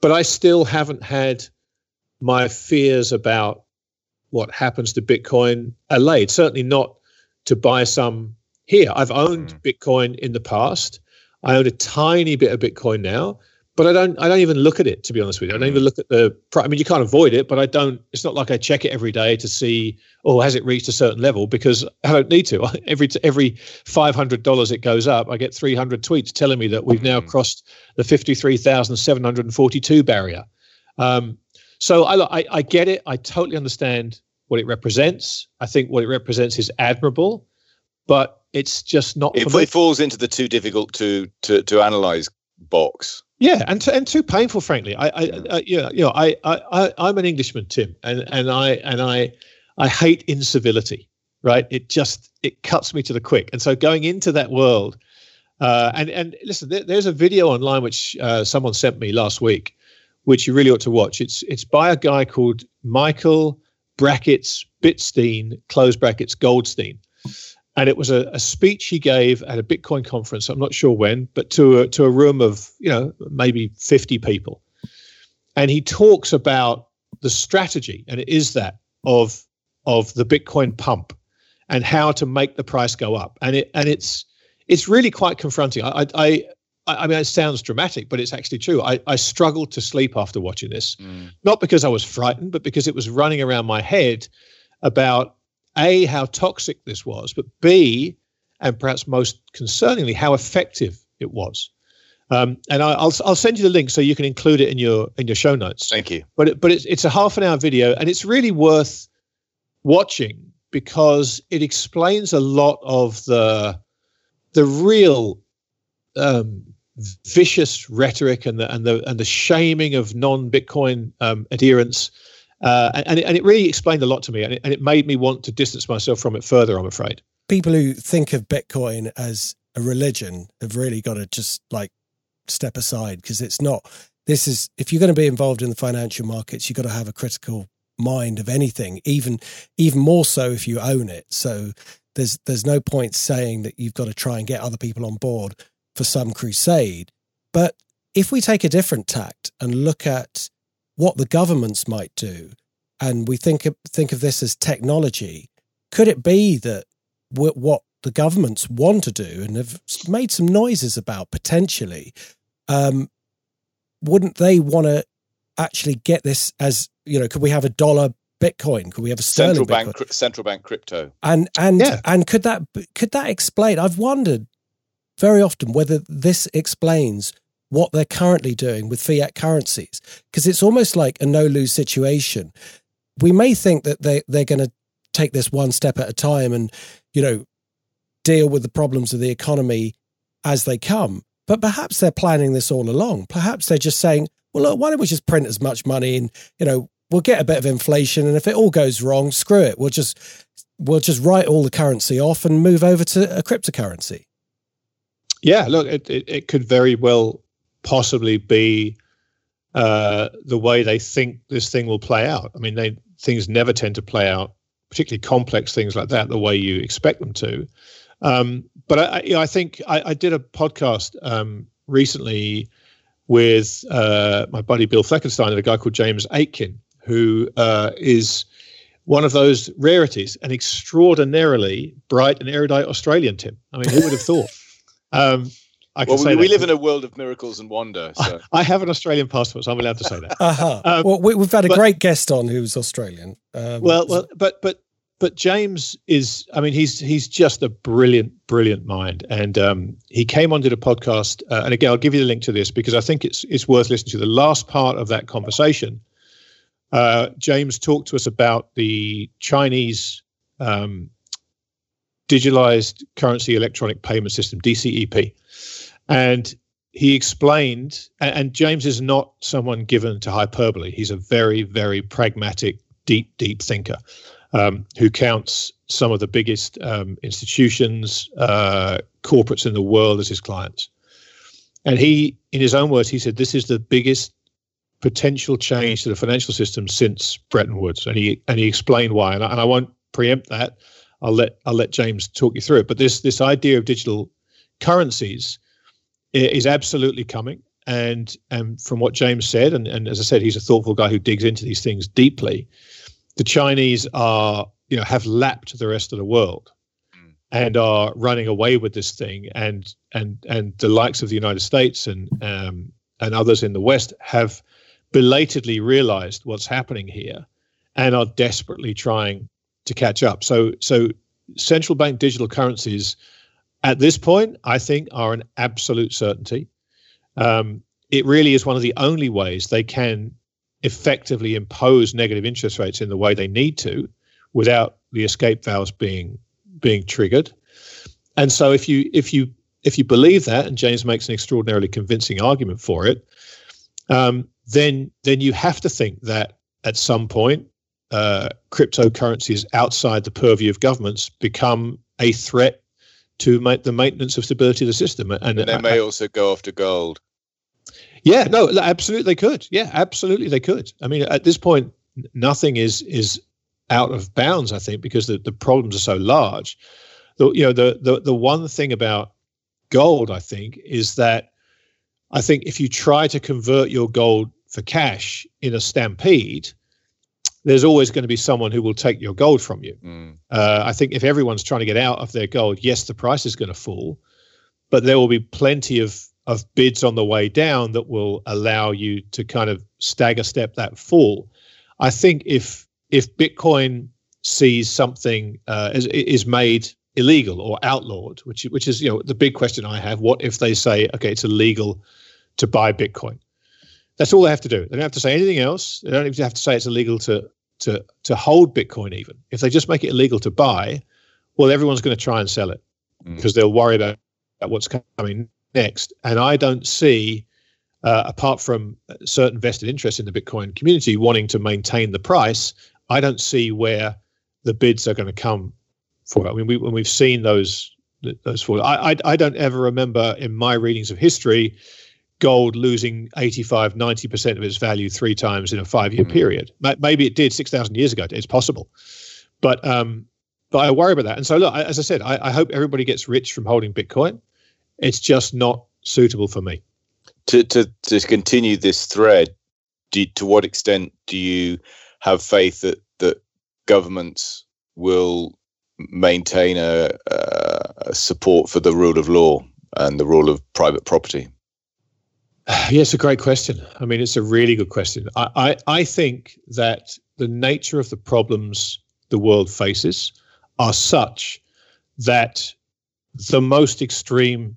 But I still haven't had my fears about what happens to Bitcoin allayed. Certainly not to buy some here. I've owned mm. Bitcoin in the past. I own a tiny bit of Bitcoin now, but I don't. I don't even look at it to be honest with you. I don't even look at the. I mean, you can't avoid it, but I don't. It's not like I check it every day to see, oh, has it reached a certain level? Because I don't need to. [laughs] Every every five hundred dollars it goes up, I get three hundred tweets telling me that we've now mm. crossed the fifty three thousand seven hundred and forty two barrier. Um, so I, I I get it. I totally understand what it represents. I think what it represents is admirable, but it's just not. It, it falls into the too difficult to to to analyze box. Yeah, and and too painful, frankly. I, I, I you know, you know, I, I, I'm an Englishman, Tim, and and I and I, I hate incivility. Right? It just it cuts me to the quick. And so going into that world, uh, and and listen, there, there's a video online which uh, someone sent me last week, which you really ought to watch. It's it's by a guy called Michael brackets Bitstein close brackets Goldstein and it was a, a, speech he gave at a Bitcoin conference. I'm not sure when, but to a, to a room of you know maybe 50 people, and he talks about the strategy, and it is that of of the Bitcoin pump and how to make the price go up, and it and it's it's really quite confronting. I I I mean, it sounds dramatic, but it's actually true. I, I struggled to sleep after watching this, mm. not because I was frightened, but because it was running around my head about a, how toxic this was, but B, and perhaps most concerningly, how effective it was. Um, and I, will I'll send you the link so you can include it in your in your show notes. Thank you. But it, but it's it's a half an hour video and it's really worth watching because it explains a lot of the the real um, vicious rhetoric and the and the and the shaming of non-Bitcoin um, adherents. Uh, and, it, and it really explained a lot to me, and it, and it made me want to distance myself from it further. I'm afraid people who think of Bitcoin as a religion have really got to just like step aside because it's not. This is if you're going to be involved in the financial markets, you've got to have a critical mind of anything, even even more so if you own it. So there's there's no point saying that you've got to try and get other people on board for some crusade. But if we take a different tact and look at what the governments might do, and we think of, think of this as technology, could it be that what the governments want to do and have made some noises about potentially, um, wouldn't they want to actually get this as you know? Could we have a dollar Bitcoin? Could we have a sterling central bank Bitcoin? central bank crypto? And and yeah. and could that could that explain? I've wondered very often whether this explains what they're currently doing with fiat currencies because it's almost like a no lose situation. We may think that they they're going to take this one step at a time and you know deal with the problems of the economy as they come, but perhaps they're planning this all along. Perhaps they're just saying, well, look, why don't we just print as much money and you know we'll get a bit of inflation, and if it all goes wrong, screw it, we'll just we'll just write all the currency off and move over to a cryptocurrency. Yeah, look, it, it, it could very well possibly be uh, the way they think this thing will play out. I mean, they things never tend to play out, particularly complex things like that, the way you expect them to. Um, but I, I think I, I, did a podcast um, recently with uh, my buddy Bill Fleckenstein and a guy called James Aitken, who uh, is one of those rarities, an extraordinarily bright and erudite Australian, Tim. I mean, who would have thought? [laughs] Um, I well, we, we live in a world of miracles and wonder. So. I, I, have an Australian passport, so I'm allowed to say that. Uh-huh. Um, well, we, have had a but, great guest on who's Australian. Um, well, well, but but but James is, I mean, he's he's just a brilliant, brilliant mind, and um, he came onto the podcast. Uh, and again, I'll give you the link to this because I think it's it's worth listening to. The last part of that conversation, uh, James talked to us about the Chinese um, digitalized currency electronic payment system (DCEP), and he explained, and, and James is not someone given to hyperbole. He's a very, very pragmatic, deep, deep thinker um, who counts some of the biggest um, institutions, uh, corporates in the world as his clients. And he, in his own words, he said, This is the biggest potential change to the financial system since Bretton Woods. And he and he explained why. And I, and I won't preempt that. I'll let I'll let James talk you through it. But this this idea of digital currencies is absolutely coming. And and from what James said, and, and as I said, he's a thoughtful guy who digs into these things deeply. The Chinese are, you know, have lapped the rest of the world mm. and are running away with this thing. And and and the likes of the United States and um, and others in the West have belatedly realized what's happening here and are desperately trying to catch up. So so central bank digital currencies at this point, I think, are an absolute certainty. Um, it really is one of the only ways they can effectively impose negative interest rates in the way they need to without the escape valves being being triggered. And so if you if you if you believe that, and James makes an extraordinarily convincing argument for it, um, then then you have to think that at some point uh, cryptocurrencies outside the purview of governments become a threat to make the maintenance of stability of the system. And, and they may also go after gold. Yeah, no, absolutely they could. Yeah, absolutely they could. I mean, at this point, nothing is is out of bounds. I think because the, the problems are so large. The, you know, the the the one thing about gold, I think, is that I think if you try to convert your gold for cash in a stampede, there's always going to be someone who will take your gold from you. Mm. Uh, I think if everyone's trying to get out of their gold, yes, the price is going to fall, but there will be plenty of of bids on the way down that will allow you to kind of stagger step that fall. I think if if Bitcoin sees something uh, is is made illegal or outlawed, which which is you know the big question I have. What if they say okay, it's illegal to buy Bitcoin? That's all they have to do. They don't have to say anything else. They don't even have to say it's illegal to to to hold Bitcoin. Even if they just make it illegal to buy, well, everyone's going to try and sell it mm. because they'll worry about, about what's coming next. And I don't see, uh, apart from certain vested interests in the Bitcoin community wanting to maintain the price, I don't see where the bids are going to come for it. I mean, we, when we've seen those those falls, I, I I don't ever remember in my readings of history gold losing 85 90% of its value three times in a five year mm. period maybe it did 6000 years ago. It's possible. But um but i worry about that. And so look I, as i said I, I hope everybody gets rich from holding bitcoin. It's just not suitable for me. To to to continue this thread do, to what extent do you have faith that that governments will maintain a, a support for the rule of law and the rule of private property [sighs] Yeah, it's a great question. I mean, it's a really good question. I, I, I think that the nature of the problems the world faces are such that the most extreme,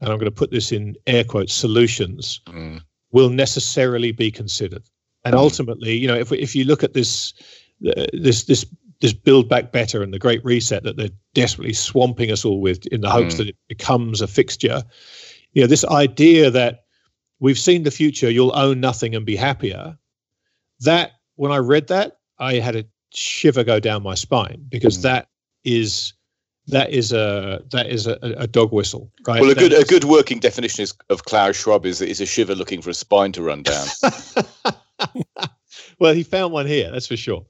and I'm going to put this in air quotes, solutions mm. will necessarily be considered. And mm. ultimately, you know, if if you look at this uh, this this this build back better and the great reset that they're desperately swamping us all with in the hopes mm. that it becomes a fixture, you know, this idea that we've seen the future, you'll own nothing and be happier. That, when I read that, I had a shiver go down my spine because mm. that is that is a that is a, a dog whistle, right? Well, a good a good working definition is, of Klaus Schwab is is a shiver looking for a spine to run down. [laughs] well, he found one here, that's for sure.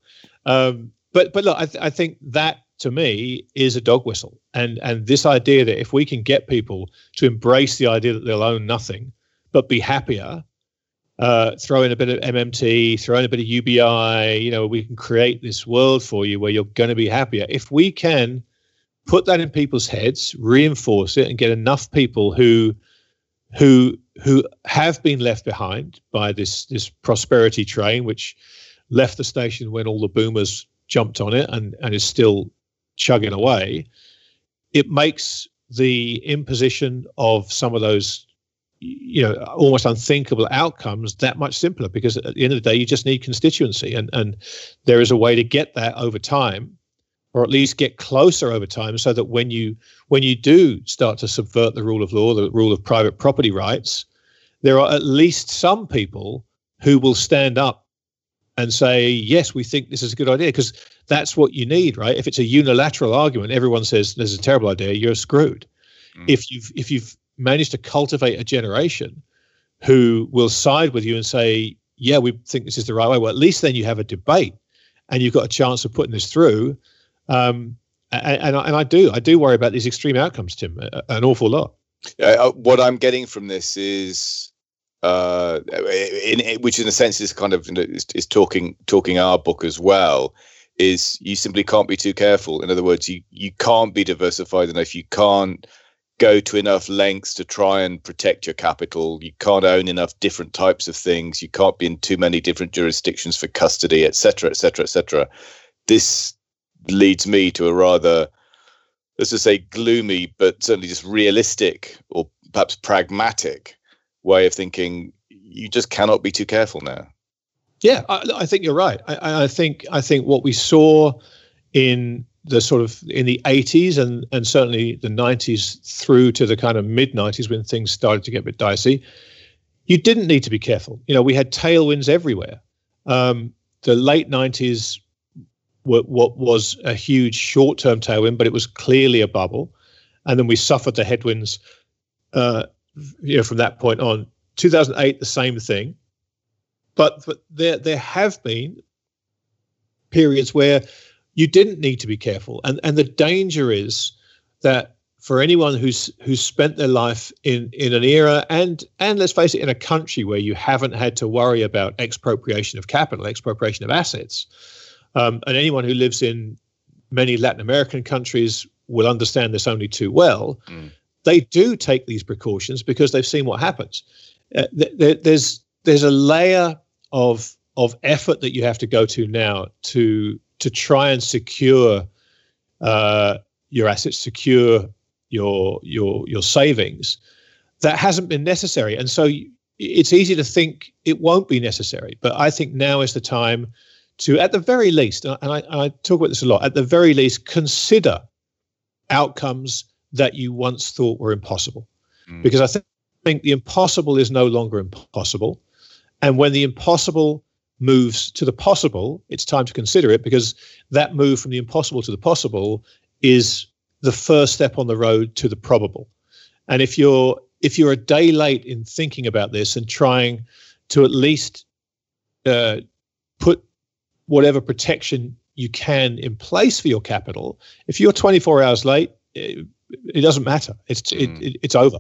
Um, but but look, I, th- I think that to me is a dog whistle, and and this idea that if we can get people to embrace the idea that they'll own nothing, but be happier. Uh, throw in a bit of MMT, throw in a bit of UBI. You know, we can create this world for you where you're going to be happier. If we can put that in people's heads, reinforce it, and get enough people who who who have been left behind by this this prosperity train, which left the station when all the boomers jumped on it and and is still chugging away. It makes the imposition of some of those you know almost unthinkable outcomes that much simpler because at the end of the day you just need constituency and and there is a way to get that over time or at least get closer over time so that when you when you do start to subvert the rule of law the rule of private property rights there are at least some people who will stand up and say yes we think this is a good idea because that's what you need right if it's a unilateral argument everyone says this is a terrible idea you're screwed mm. if you've if you've manage to cultivate a generation who will side with you and say, yeah, we think this is the right way. Well, at least then you have a debate and you've got a chance of putting this through. Um, and, and, and I do, I do worry about these extreme outcomes, Tim, an awful lot. Uh, what I'm getting from this is, uh, in, in, which in a sense is kind of you know, is, is talking talking our book as well, is you simply can't be too careful. In other words, you you can't be diversified enough. You can't go to enough lengths to try and protect your capital. You can't own enough different types of things. You can't be in too many different jurisdictions for custody, etc., etc., etc. This leads me to a rather, let's just say, gloomy, but certainly just realistic or perhaps pragmatic way of thinking. You just cannot be too careful now. Yeah, I, I think you're right. I, I think I think what we saw in the sort of in the 80s and and certainly the 90s through to the kind of mid 90s when things started to get a bit dicey you didn't need to be careful. You know we had tailwinds everywhere. Um, the late 90s were, what was a huge short-term tailwind but it was clearly a bubble. And then we suffered the headwinds uh, you know from that point on. 2008 the same thing. But, but there there have been periods where you didn't need to be careful. And and the danger is that for anyone who's who's spent their life in in an era and and let's face it in a country where you haven't had to worry about expropriation of capital expropriation of assets um, and anyone who lives in many latin american countries will understand this only too well mm. they do take these precautions because they've seen what happens uh, th- there's there's a layer of of effort that you have to go to now to to try and secure uh, your assets, secure your your your savings, that hasn't been necessary. And so it's easy to think it won't be necessary. But I think now is the time to, at the very least, and I, and I talk about this a lot, at the very least, consider outcomes that you once thought were impossible. mm. because I th- think the impossible is no longer impossible. And when the impossible moves to the possible, it's time to consider it because that move from the impossible to the possible is the first step on the road to the probable. And if you're if you're a day late in thinking about this and trying to at least uh, put whatever protection you can in place for your capital, if you're 24 hours late, it, doesn't matter. It's mm. it, it, it's over.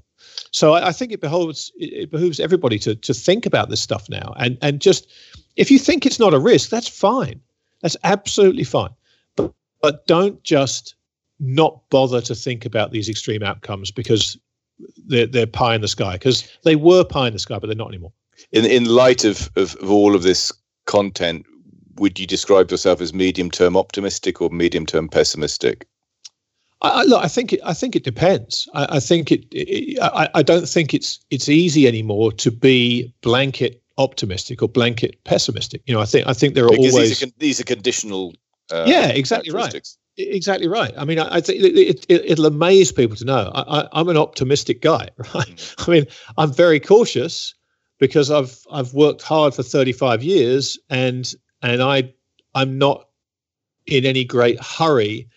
So I, I think it behooves it behooves everybody to to think about this stuff now and and just if you think it's not a risk, that's fine. That's absolutely fine. But but don't just not bother to think about these extreme outcomes because they're, they're pie in the sky because they were pie in the sky, but they're not anymore. In in light of, of, of all of this content, would you describe yourself as medium term optimistic or medium term pessimistic? I, look, I think it, I think it depends. I, I think it, it. I, I don't think it's it's easy anymore to be blanket optimistic or blanket pessimistic. You know, I think I think there are because always these are, these are conditional. Uh, yeah, exactly right. Exactly right. I mean, I, I think it, it, will amaze people to know I, am an optimistic guy, [laughs] right? Mm. I mean, I'm very cautious because I've I've worked hard for 35 years, and and I I'm not in any great hurry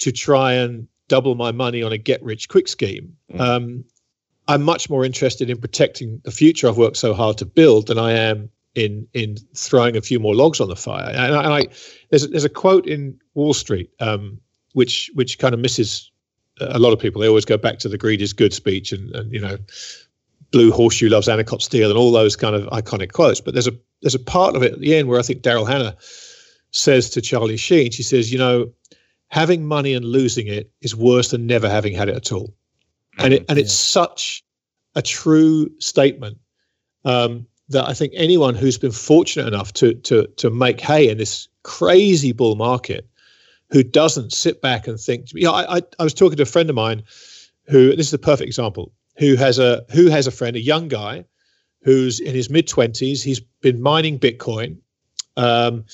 to try and double my money on a get rich quick scheme. Mm. Um, I'm much more interested in protecting the future I've worked so hard to build than I am in in throwing a few more logs on the fire. And I, and I there's there's a quote in Wall Street um, which which kind of misses a lot of people. They always go back to the greed is good speech and, and you know blue horseshoe loves Anacott steel and all those kind of iconic quotes. But there's a there's a part of it at the end where I think Daryl Hannah says to Charlie Sheen, she says, you know, having money and losing it is worse than never having had it at all and it, and yeah. it's such a true statement um, that I think anyone who's been fortunate enough to to to make hay in this crazy bull market, who doesn't sit back and think, you know, I, I, I was talking to a friend of mine who this is a perfect example who has a who has a friend, a young guy, who's in his mid twenties. He's been mining Bitcoin, um,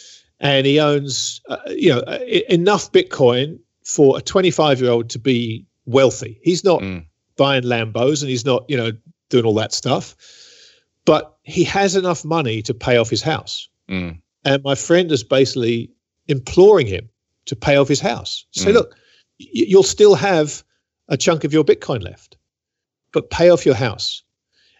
and he owns uh, you know enough Bitcoin for a 25 year old to be wealthy. He's not mm. buying Lambos and he's not, you know, doing all that stuff. But he has enough money to pay off his house. Mm. And my friend is basically imploring him to pay off his house. Say, mm. look, y- you'll still have a chunk of your Bitcoin left, but pay off your house.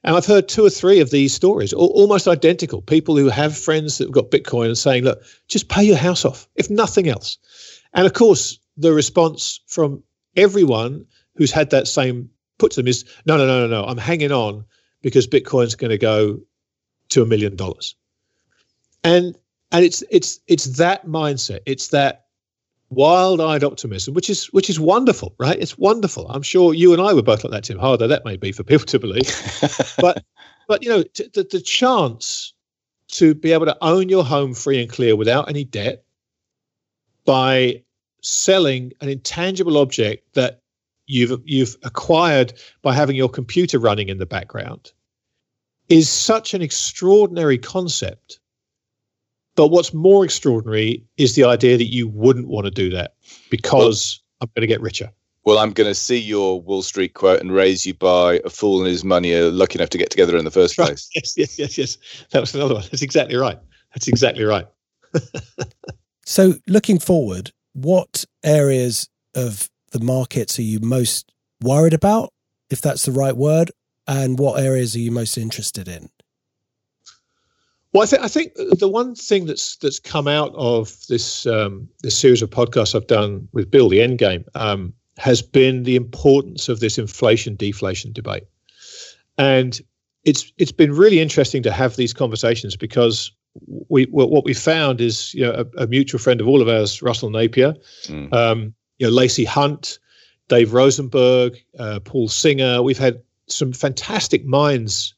And I've heard two or three of these stories, almost identical. People who have friends that have got Bitcoin and saying, look, just pay your house off, if nothing else. And of course, the response from everyone who's had that same put to them is no, no, no, no, no. I'm hanging on because Bitcoin's going to go to a million dollars. And and it's it's it's that mindset. It's that wild-eyed optimism, which is which is wonderful, right? It's wonderful. I'm sure you and I were both like that, Tim. Harder that may be for people to believe, [laughs] but but you know t- the, the chance to be able to own your home free and clear without any debt by selling an intangible object that you've you've acquired by having your computer running in the background is such an extraordinary concept but what's more extraordinary is the idea that you wouldn't want to do that because well, I'm going to get richer. Well, I'm going to see your Wall Street quote and raise you by a fool and his money are lucky enough to get together in the first [laughs] place. Yes, yes, yes, yes. That was another one. That's exactly right. That's exactly right. [laughs] so, looking forward, what areas of the markets are you most worried about, if that's the right word, and what areas are you most interested in? Well, I think I think the one thing that's that's come out of this um, this series of podcasts I've done with Bill, the Endgame, um, has been the importance of this inflation deflation debate, and it's it's been really interesting to have these conversations because we what we found is you know a, a, mutual friend of all of ours, Russell Napier, mm. um, you know Lacey Hunt, Dave Rosenberg, uh, Paul Singer. We've had some fantastic minds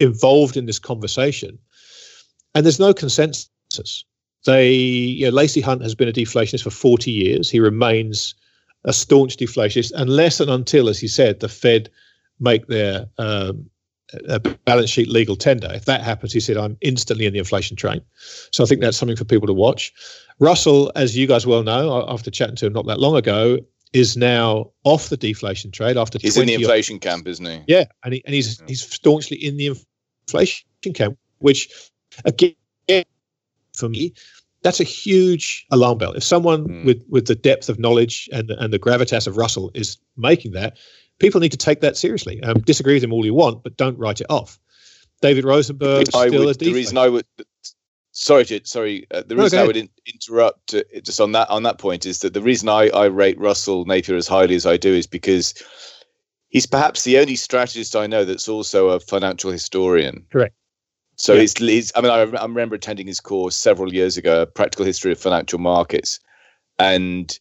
involved in this conversation, and there's no consensus. They, you know, Lacey Hunt has been a deflationist for 40 years. He remains a staunch deflationist unless and until, as he said, the Fed make their um, a balance sheet legal tender. If that happens, he said, I'm instantly in the inflation train. So I think that's something for people to watch. Russell, as you guys well know, after chatting to him not that long ago, is now off the deflation trade after he's in the inflation camp, isn't he? Yeah, and he, and he's yeah. he's staunchly in the inflation camp, which again for me that's a huge alarm bell. If someone mm. with with the depth of knowledge and and the gravitas of Russell is making that, people need to take that seriously. Um, disagree with him all you want, but don't write it off. David Rosenberg still would, a The reason I would sorry sorry uh, the reason okay. i would in, interrupt uh, just on that on that point is that the reason I, I rate russell napier as highly as i do is because he's perhaps the only strategist i know that's also a financial historian correct so yeah. he's, he's i mean I, I remember attending his course several years ago practical history of financial markets and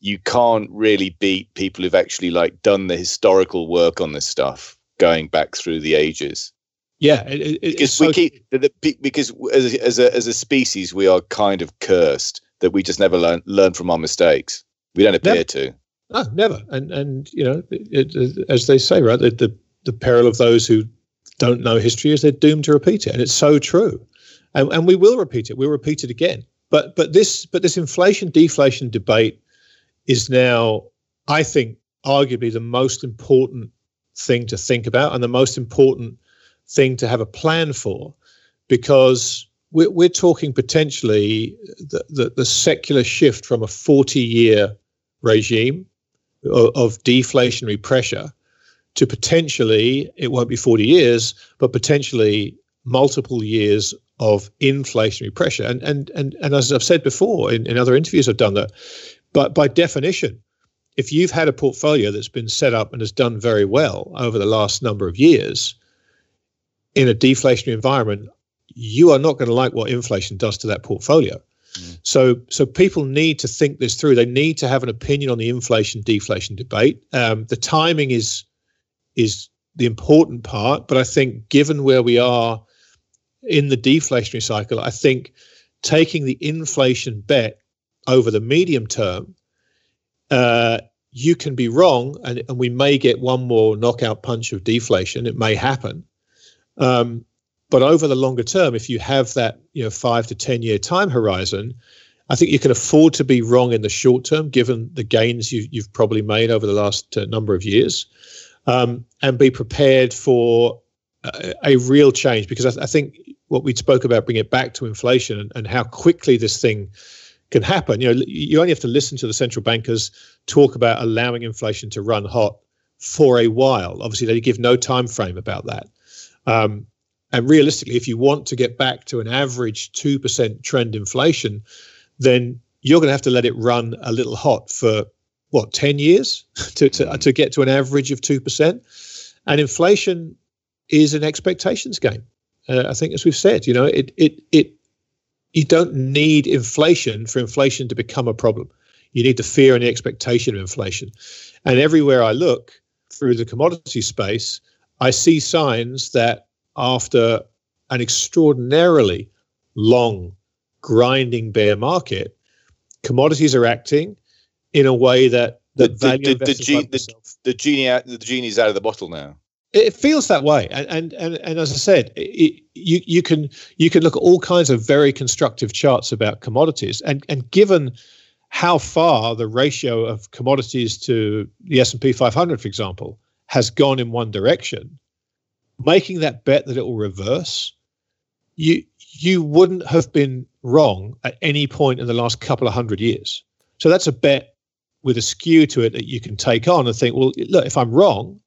you can't really beat people who've actually like done the historical work on this stuff going back through the ages yeah, it, it, because we so keep the, the, because as a, as a as a species we are kind of cursed that we just never learn learn from our mistakes. We don't appear never. to. No, never. And and you know, it, as they say, right, the, the the peril of those who don't know history is they're doomed to repeat it, and it's so true. And and we will repeat it. We'll repeat it again. But but this but this inflation deflation debate is now, I think, arguably the most important thing to think about and the most important thing to have a plan for because we're, we're talking potentially the, the, the secular shift from a 40 year regime of, of deflationary pressure to potentially, it won't be 40 years, but potentially multiple years of inflationary pressure. And and and and as I've said before in, in other interviews I've done that, but by definition, if you've had a portfolio that's been set up and has done very well over the last number of years, in a deflationary environment, you are not going to like what inflation does to that portfolio. Mm. So, so people need to think this through. They need to have an opinion on the inflation deflation debate. Um, the timing is is the important part, but I think given where we are in the deflationary cycle, I think taking the inflation bet over the medium term, uh, you can be wrong, and, and we may get one more knockout punch of deflation. It may happen. Um, but over the longer term, if you have that you know five to ten year time horizon, I think you can afford to be wrong in the short term, given the gains you, have probably made over the last uh, number of years, um, and be prepared for a, a real change. Because I, I, think what we spoke about, bring it back to inflation and, and how quickly this thing can happen. You know, you only have to listen to the central bankers talk about allowing inflation to run hot for a while. Obviously, they give no time frame about that. Um, and realistically, if you want to get back to an average 2% trend inflation, then you're going to have to let it run a little hot for what, 10 years [laughs] to, to, to get to an average of 2%. And inflation is an expectations game. Uh, I think, as we've said, you know, it, it, it, you don't need inflation for inflation to become a problem. You need the fear and the expectation of inflation. And everywhere I look through the commodity space, I see signs that after an extraordinarily long, grinding bear market, commodities are acting in a way that the, the value the, the, the, the, the genie the genie's out of the bottle now. It feels that way, and and and, and as I said, it, you you can you can look at all kinds of very constructive charts about commodities, and and given how far the ratio of commodities to the S and P 500, for example, has gone in one direction, making that bet that it will reverse, you you wouldn't have been wrong at any point in the last couple of hundred years. So that's a bet with a skew to it that you can take on and think, well, look, if I'm wrong,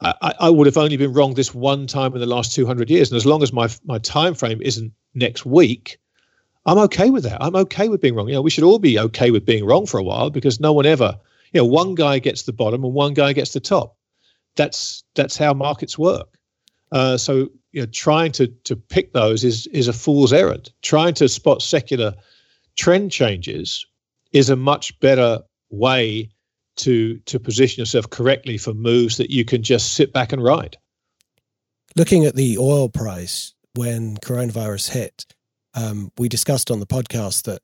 I, I would have only been wrong this one time in the last 200 years. And as long as my my time frame isn't next week, I'm okay with that. I'm okay with being wrong. You know, we should all be okay with being wrong for a while because no one ever you know, one guy gets the bottom and one guy gets the top. That's that's how markets work. Uh, so you know, trying to to pick those is is a fool's errand. Trying to spot secular trend changes is a much better way to to position yourself correctly for moves that you can just sit back and ride. Looking at the oil price when coronavirus hit, um, we discussed on the podcast that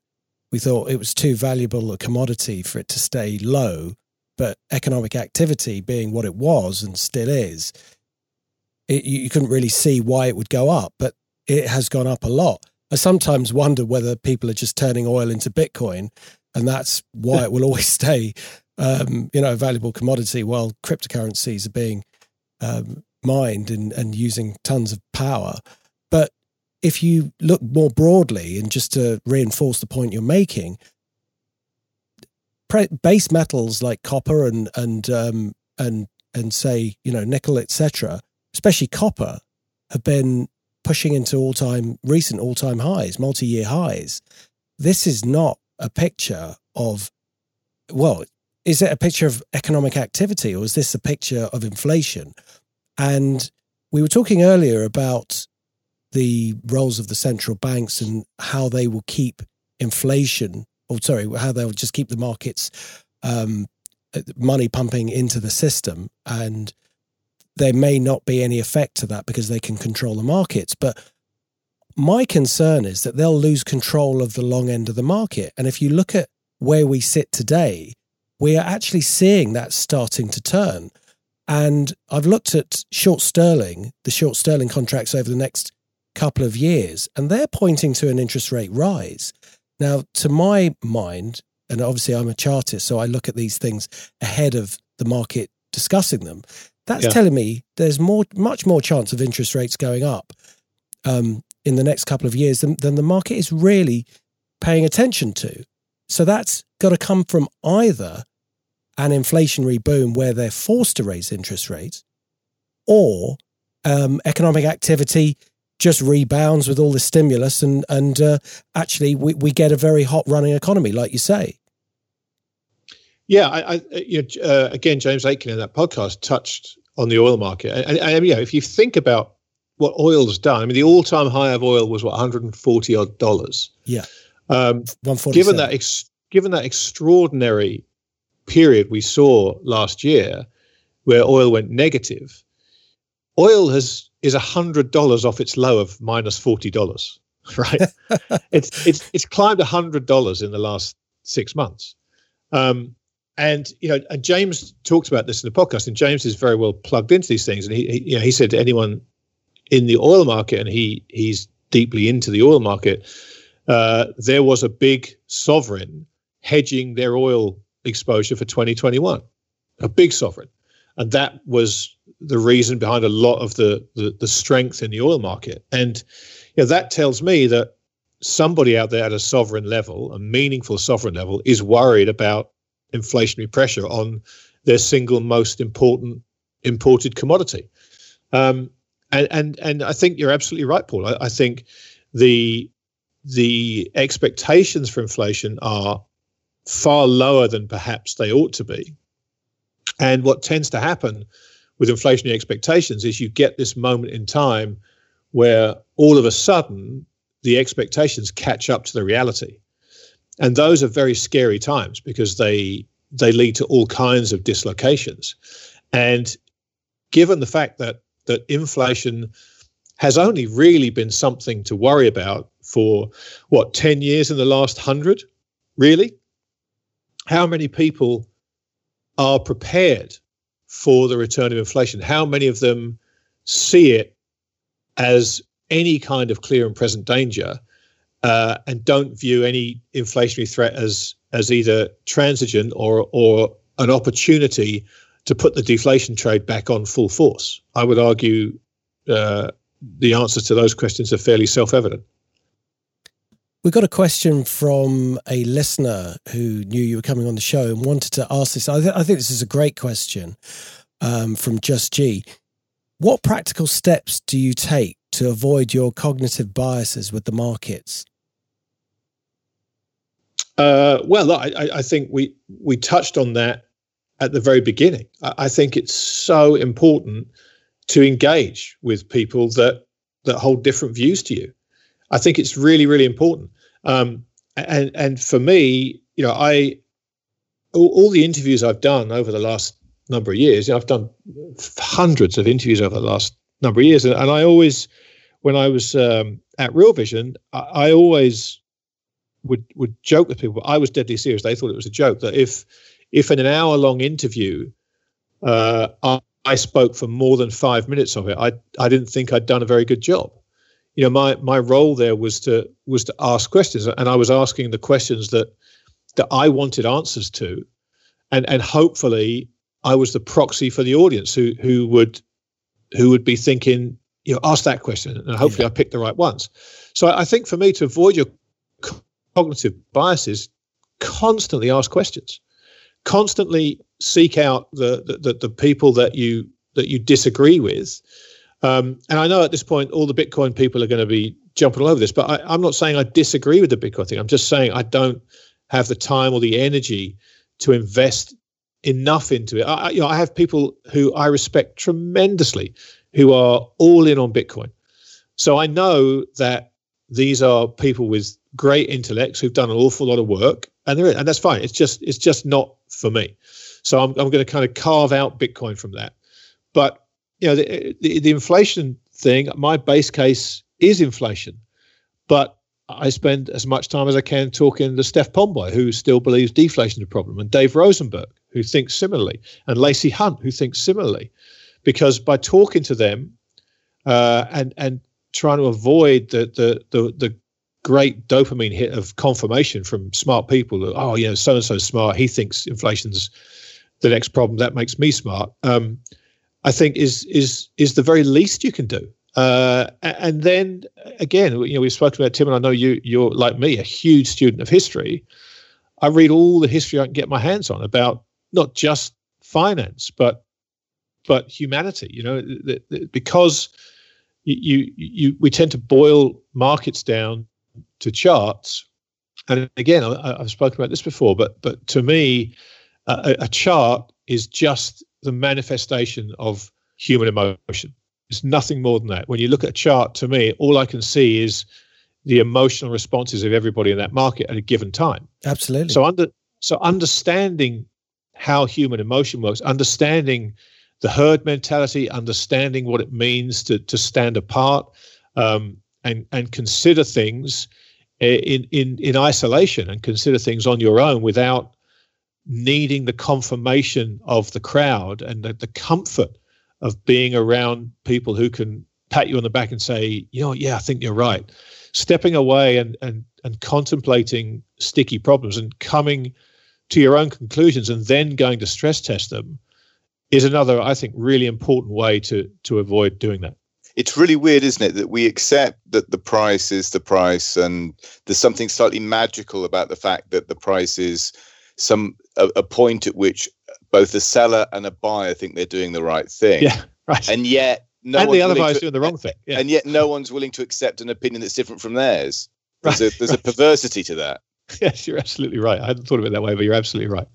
we thought it was too valuable a commodity for it to stay low. But economic activity being what it was and still is, it, you couldn't really see why it would go up, but it has gone up a lot. I sometimes wonder whether people are just turning oil into Bitcoin, and that's why it will always [laughs] stay um, you know, a valuable commodity while cryptocurrencies are being um, mined and, and using tons of power. But if you look more broadly, and just to reinforce the point you're making, pre- base metals like copper and and um, and and say you know nickel, etc., especially copper, have been pushing into all time recent all time highs, multi year highs. This is not a picture of well, is it a picture of economic activity or is this a picture of inflation? And we were talking earlier about the roles of the central banks and how they will keep inflation, or sorry, how they'll just keep the markets um, money pumping into the system. And there may not be any effect to that because they can control the markets. But my concern is that they'll lose control of the long end of the market. And if you look at where we sit today, we are actually seeing that starting to turn. And I've looked at short sterling, the short sterling contracts over the next couple of years, and they're pointing to an interest rate rise. Now, to my mind, and obviously I'm a chartist, so I look at these things ahead of the market discussing them. That's yeah. telling me there's more, much more chance of interest rates going up um, in the next couple of years than, than the market is really paying attention to. So that's got to come from either an inflationary boom where they're forced to raise interest rates or um, economic activity just rebounds with all the stimulus and and uh, actually we, we get a very hot running economy like you say yeah i, I you know, uh, again james aitken in that podcast touched on the oil market and, and, and you know if you think about what oil's done i mean the all-time high of oil was what 140 odd dollars yeah um, given that ex- given that extraordinary period we saw last year where oil went negative, oil has is hundred dollars off its low of minus forty dollars. [laughs] Right? [laughs] it's it's it's climbed a hundred dollars in the last six months. Um, and you know, and James talked about this in the podcast, and James is very well plugged into these things. And he, he you know, he said to anyone in the oil market, and he he's deeply into the oil market, uh, there was a big sovereign hedging their oil exposure for 2021, a big sovereign. And that was the reason behind a lot of the, the, the strength in the oil market. And you know, that tells me that somebody out there at a sovereign level, a meaningful sovereign level, is worried about inflationary pressure on their single most important imported commodity. Um, and, and and I think you're absolutely right, Paul. I, I think the the expectations for inflation are far lower than perhaps they ought to be. And what tends to happen with inflationary expectations is you get this moment in time where all of a sudden the expectations catch up to the reality. And those are very scary times because they they lead to all kinds of dislocations. And given the fact that that inflation has only really been something to worry about for what 10 years in the last 100 really how many people are prepared for the return of inflation? How many of them see it as any kind of clear and present danger uh, and don't view any inflationary threat as as either transigent or or an opportunity to put the deflation trade back on full force? I would argue uh, the answers to those questions are fairly self-evident. We got a question from a listener who knew you were coming on the show and wanted to ask this. I, th- I think this is a great question um, from Just G. What practical steps do you take to avoid your cognitive biases with the markets? Uh, well, I, I, think we we touched on that at the very beginning. I, think it's so important to engage with people that that hold different views to you. I think it's really, really important. Um, and and for me, you know, I all, all, the interviews I've done over the last number of years, you know, I've done hundreds of interviews over the last number of years, and, and I always, when I was um, at Real Vision, I, I, always would would joke with people. I was deadly serious. They thought it was a joke that if if in an hour long interview, uh, I, I spoke for more than five minutes of it, I I didn't think I'd done a very good job you know my my role there was to was to ask questions and i was asking the questions that that i wanted answers to and and hopefully I was the proxy for the audience who who would who would be thinking, you know, ask that question, and hopefully yeah. I picked the right ones. So I think for me to avoid your cognitive biases, constantly ask questions, constantly seek out the the, the, people that you that you disagree with. Um, and I know at this point all the Bitcoin people are going to be jumping all over this, but I, am not saying I disagree with the Bitcoin thing. I'm just saying I don't have the time or the energy to invest enough into it. I, you know, I have people who I respect tremendously who are all in on Bitcoin. So I know that these are people with great intellects who've done an awful lot of work, and they're and that's fine. It's just it's just not for me. So I'm I'm going to kind of carve out Bitcoin from that. But you know, the, the, the inflation thing, my base case is inflation, but I spend as much time as I can talking to Steph Pomboy, who still believes deflation is a problem, and Dave Rosenberg, who thinks similarly, and Lacey Hunt, who thinks similarly, because by talking to them uh, and and trying to avoid the the the, the great dopamine hit of confirmation from smart people that oh you know so and so smart he thinks inflation's the next problem that makes me smart. Um, i think is is is the very least you can do. Uh, and then again you know we've spoken about tim and i know you you're like me a huge student of history. I read all the history i can get my hands on about not just finance but but humanity you know because you, you, we tend to boil markets down to charts. And again, I, have spoken about this before, but but to me, a, a chart is just the manifestation of human emotion. It's nothing more than that. When you look at a chart, to me, all I can see is the emotional responses of everybody in that market at a given time. Absolutely. So under so understanding how human emotion works, understanding the herd mentality, understanding what it means to to stand apart um, and and consider things Eh, in in in isolation and consider things on your own without needing the confirmation of the crowd and the, the comfort of being around people who can pat you on the back and say, you know, yeah, I think you're right. Stepping away and and and contemplating sticky problems and coming to your own conclusions and then going to stress test them is another, I think, really important way to to avoid doing that. It's really weird, isn't it, that we accept that the price is the price, and there's something slightly magical about the fact that the price is some a, a point at which both the seller and a buyer think they're doing the right thing. Yeah, right. And yet, no and the other buyer's doing the wrong thing. Yeah. And yet, no one's willing to accept an opinion that's different from theirs. There's, right. a, there's right. a perversity to that. [laughs] Yes, you're absolutely right. I hadn't thought of it that way, but you're absolutely right.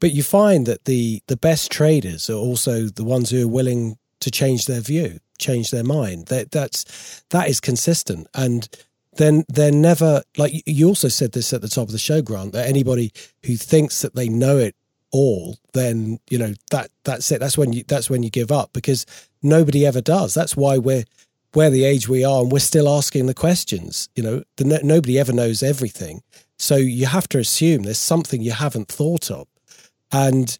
But you find that the the best traders are also the ones who are willing to change their view, change their mind. That that's that is consistent, and then they're never like you also said this at the top of the show, Grant. That anybody who thinks that they know it all, then you know that that's it. That's when you that's when you give up because nobody ever does. That's why we're we're the age we are, and we're still asking the questions. You know, the, nobody ever knows everything, so you have to assume there's something you haven't thought of. And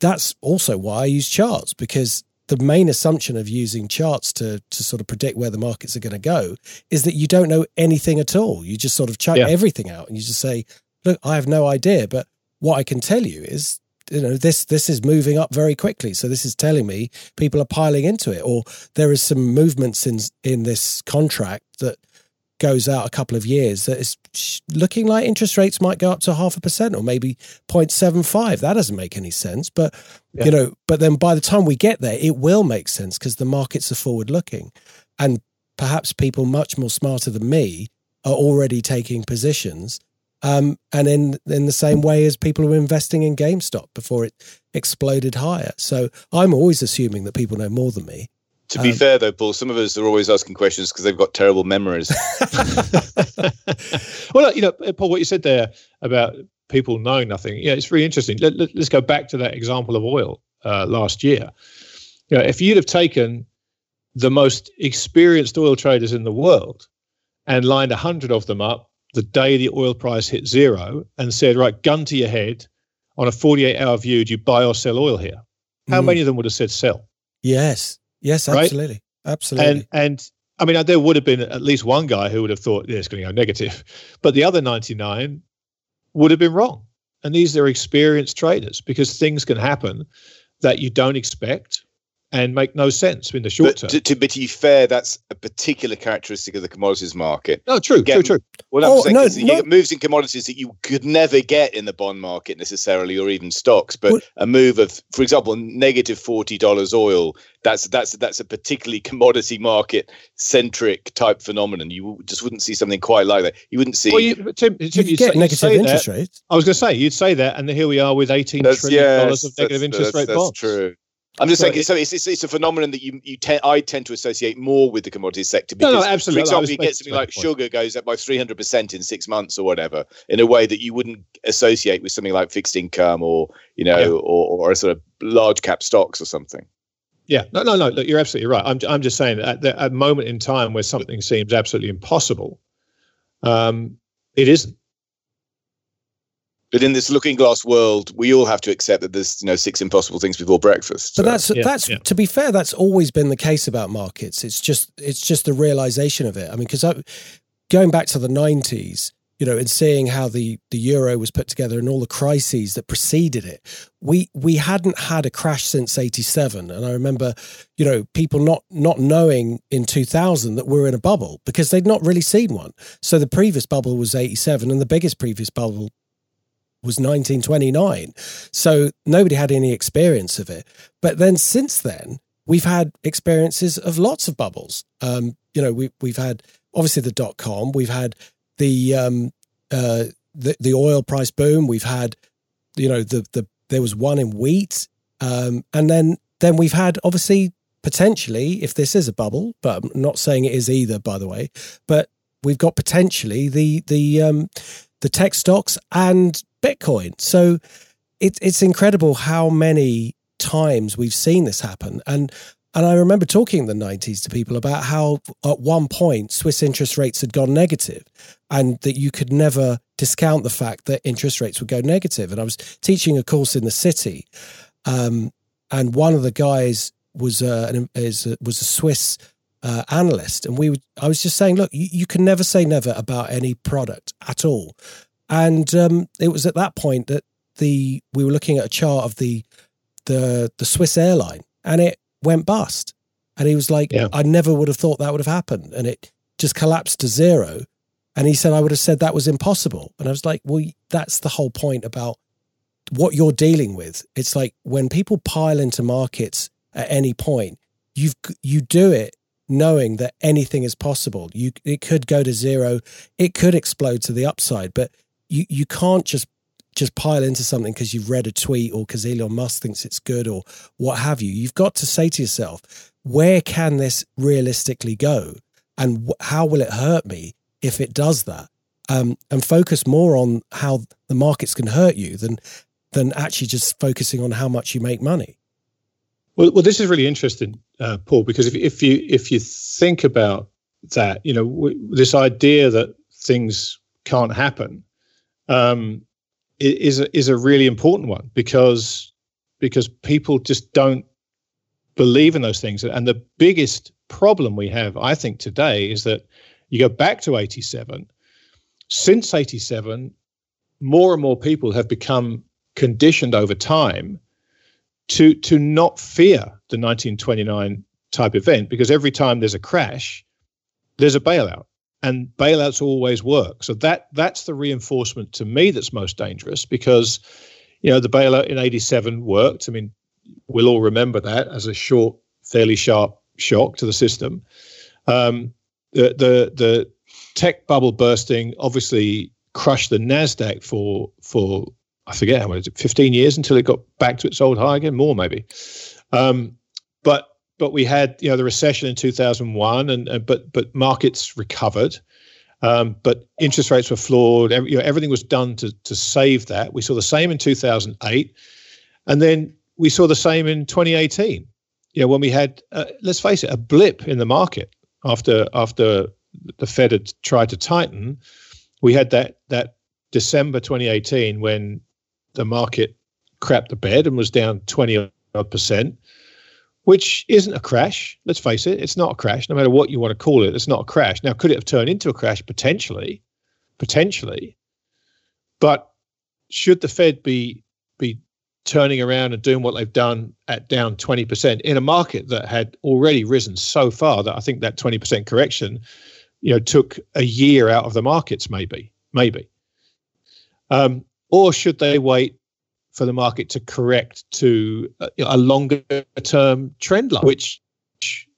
that's also why I use charts because the main assumption of using charts to to sort of predict where the markets are going to go is that you don't know anything at all. You just sort of chuck yeah. everything out and you just say, "Look, I have no idea." But what I can tell you is, you know, this this is moving up very quickly. So this is telling me people are piling into it, or there is some movements in in this contract that goes out a couple of years that is looking like interest rates might go up to half a percent or maybe 0.75 that doesn't make any sense but yeah. you know but then by the time we get there it will make sense because the markets are forward looking and perhaps people much more smarter than me are already taking positions um, and in in the same way as people were investing in GameStop before it exploded higher. So I'm always assuming that people know more than me to be um, fair, though, Paul, some of us are always asking questions because they've got terrible memories. [laughs] [laughs] well, you know, Paul, what you said there about people knowing nothing, yeah, it's really interesting. Let, us let, go back to that example of oil uh, last year. You know, if you'd have taken the most experienced oil traders in the world and lined a hundred of them up the day the oil price hit zero and said, right, gun to your head on a 48 hour view, do you buy or sell oil here? How mm. many of them would have said sell? Yes. Yes, absolutely. Right? Absolutely. And and I mean, there would have been at least one guy who would have thought, yeah, it's going to go negative. [laughs] But the other 99 would have been wrong. and these are experienced traders because things can happen that you don't expect and make no sense in the short But term. to, to, but to be fair, that's a particular characteristic of the commodities market. no, true, Get- true, true. Well, I'm Oh, saying no, is that you no. get moves in commodities that you could never get in the bond market necessarily, or even stocks. But Well- a move of, for example, negative forty dollars oil. That's that's that's a particularly [laughs] commodity market centric type phenomenon. You just wouldn't see something quite like that. You wouldn't see. Well, you, Tim, Tim, You you'd could say- get you'd negative interest rates. I was going to say you'd say that, and here we are with eighteen that's trillion yeah, dollars of negative interest that's, rate that's bonds. true. I'm just saying, it's, it's, it's a phenomenon that you you tend, I tend to associate more with the commodities sector No, because, no, absolutely. for example, you get something like point. sugar goes up by 300 percent in six months or whatever, in a way that you wouldn't associate with something like fixed income or you know Yeah. or, or a sort of large cap stocks or something. Yeah, no, no, no. Look, you're absolutely right. I'm, I'm just saying that at, at a moment in time where something seems absolutely impossible, um, it isn't. But in this looking glass world, we all have to accept that there's you know six impossible things before breakfast. But So- that's yeah, that's yeah. to be fair, that's always been the case about markets. It's just it's just the realization of it. I mean, because going back to the nineties, you know, and seeing how the the euro was put together and all the crises that preceded it, we we hadn't had a crash since eighty seven. And I remember, you know, people not not knowing in two thousand that we're in a bubble because they'd not really seen one. So the previous bubble was eighty seven, and the biggest previous bubble was 1929. So nobody had any experience of it. But then since then, we've had experiences of lots of bubbles. Um, you know, we, we've had obviously the dot com, we've had the, um, uh, the the oil price boom, we've had, you know, the the there was one in wheat, um, and then then we've had obviously potentially, if this is a bubble, but I'm not saying it is either, by the way, but we've got potentially the the um, the tech stocks and Bitcoin. So it, it's incredible how many times we've seen this happen. And and I remember talking in the 90s to people about how at one point Swiss interest rates had gone negative and that you could never discount the fact that interest rates would go negative. And I was teaching a course in the city, um, and one of the guys was uh, is a, was a Swiss uh, analyst, and we would, I was just saying, look, you, you can never say never about any product at all. And um, it was at that point that the we were looking at a chart of the the the Swiss airline, and it went bust. And he was like, Yeah. I never would have thought that would have happened, and it just collapsed to zero. And he said, I would have said that was impossible. And I was like, well, that's the whole point about what you're dealing with. It's like when people pile into markets at any point, you've you do it knowing that anything is possible. You it could go to zero, it could explode to the upside, but you you can't just just pile into something because you've read a tweet or because Elon Musk thinks it's good or what have you. You've got to say to yourself, where can this realistically go, and wh- how will it hurt me if it does that? Um, and focus more on how the markets can hurt you than than actually just focusing on how much you make money. Well, well, this is really interesting, uh, Paul, because if if you if you think about that, you know, w- this idea that things can't happen um, is is a really important one because because people just don't believe in those things, and the biggest problem we have, I think, today is that you go back to eighty seven. Since eighty seven, more and more people have become conditioned over time to to not fear the 1929 type event because every time there's a crash there's a bailout and bailouts always work. So that that's the reinforcement to me that's most dangerous because you know the bailout in 87 worked. I mean we'll all remember that as a short fairly sharp shock to the system. Um, the the the tech bubble bursting obviously crushed the nasdaq for for I forget how much, 15 years until it got back to its old high again, more maybe. Um, but but we had you know the recession in 2001, and, and but but markets recovered, um, but interest rates were floored. Every, you know, everything was done to to save that. We saw the same in 2008, and then we saw the same in 2018. You know, when we had uh, let's face it, a blip in the market after after the Fed had tried to tighten, we had that that December 2018 when the market crapped the bed and was down 20 odd percent, which isn't a crash. Let's face it, it's not a crash. No matter what you want to call it, it's not a crash. Now, could it have turned into a crash? Potentially, potentially. But should the Fed be be turning around and doing what they've done at down 20% in a market that had already risen so far that I think that 20% correction, you know, took a year out of the markets, maybe, maybe. Um, or should they wait for the market to correct to a, a longer term trend line, which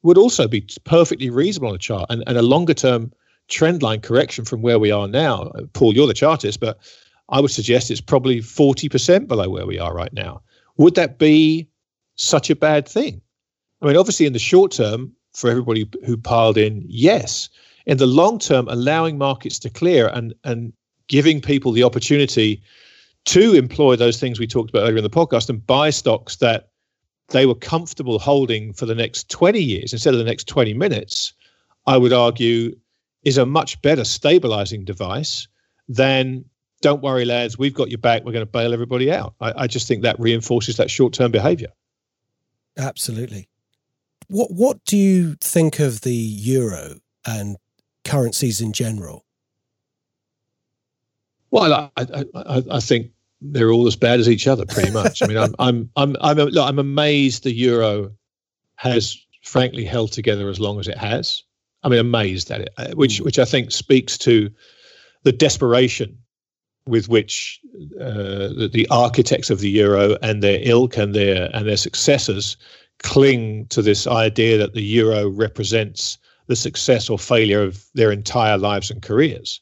would also be perfectly reasonable on a chart and, and a longer term trend line correction from where we are now. Paul, you're the chartist, but I would suggest it's probably 40% below where we are right now. Would that be such a bad thing? I mean, obviously, in the short term, for everybody who piled in, yes. In the long term, allowing markets to clear and, and giving people the opportunity to employ those things we talked about earlier in the podcast and buy stocks that they were comfortable holding for the next 20 years instead of the next 20 minutes, I would argue is a much better stabilizing device than don't worry, lads, we've got your back. We're going to bail everybody out. I, I just think that reinforces that short term behavior. Absolutely. What What do you think of the euro and currencies in general? Well, I, I, I think they're all as bad as each other, pretty much. I mean, I'm I'm I'm I'm, look, I'm amazed the euro has frankly held together as long as it has. I mean, amazed at it, uh, which hmm. which I think speaks to the desperation with which uh, the, the, architects of the euro and their ilk and their and their successors cling to this idea that the euro represents the success or failure of their entire lives and careers.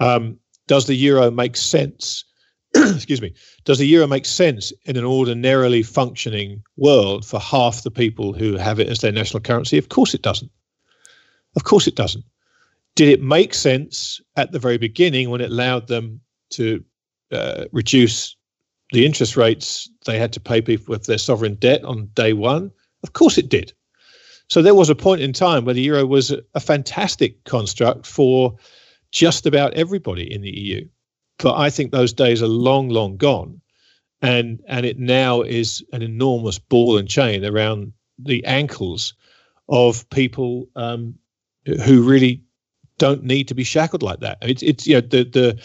Um, does the euro make sense? [clears throat] excuse me. Does the euro make sense in an ordinarily functioning world for half the people who have it as their national currency? Of course it doesn't. Of course it doesn't. Did it make sense at the very beginning when it allowed them to uh, reduce the interest rates they had to pay people with their sovereign debt on day one? Of course it did. So there was a point in time where the euro was a fantastic construct for just about everybody in the EU. But I think those days are long, long gone. And and it now is an enormous ball and chain around the ankles of people um, who really don't need to be shackled like that. It's it's you know the the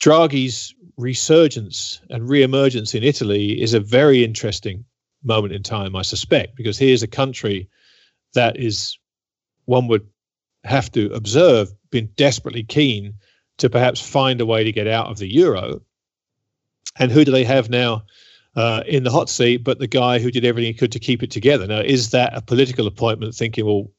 Draghi's resurgence and reemergence in Italy is a very interesting moment in time, I suspect, because here's a country that is one would have to observe been desperately keen to perhaps find a way to get out of the euro. And who do they have now uh, in the hot seat but the guy who did everything he could to keep it together? Now, is that a political appointment thinking, well,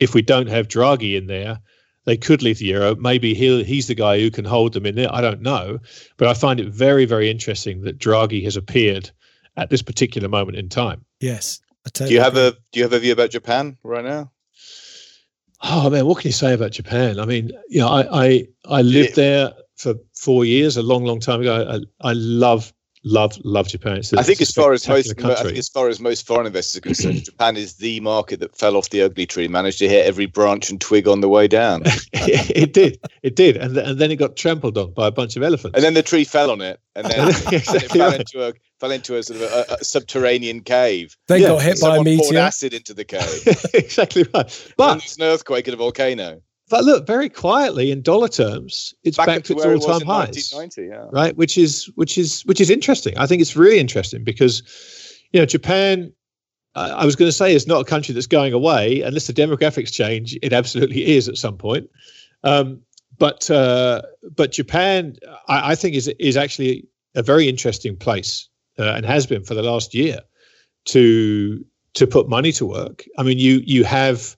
if we don't have Draghi in there, they could leave the euro. Maybe he he's the guy who can hold them in there. I don't know, but I find it very very interesting that Draghi has appeared at this particular moment in time. Yes. Totally do you have agree. a do you have a view about Japan right now? Oh man, what can you say about Japan? I mean, you know, I I, I lived yeah. there for four years, a long, long time ago. I, I love love love Japan. It's, I think as far as most as far as most foreign investors are concerned, [clears throat] Japan is the market that fell off the ugly tree, managed to hit every branch and twig on the way down. [laughs] it did, it did, and and then it got trampled on by a bunch of elephants. And then the tree fell on it, and then [laughs] exactly it fell right. into a fell into a sort of a, a subterranean cave. They yeah. got hit by a meteor. Poured acid into the cave. [laughs] exactly right. But there's an earthquake and a volcano. But look, very quietly in dollar terms, it's back, back to, its all-time highs, yeah. right? Which is which is which is interesting. I think it's really interesting because you know Japan. Uh, I was going to say it's not a country that's going away unless the demographics change. It absolutely is at some point. Um, but uh, but Japan, I, I, think is is actually a very interesting place uh, and has been for the last year to to put money to work. I mean, you you have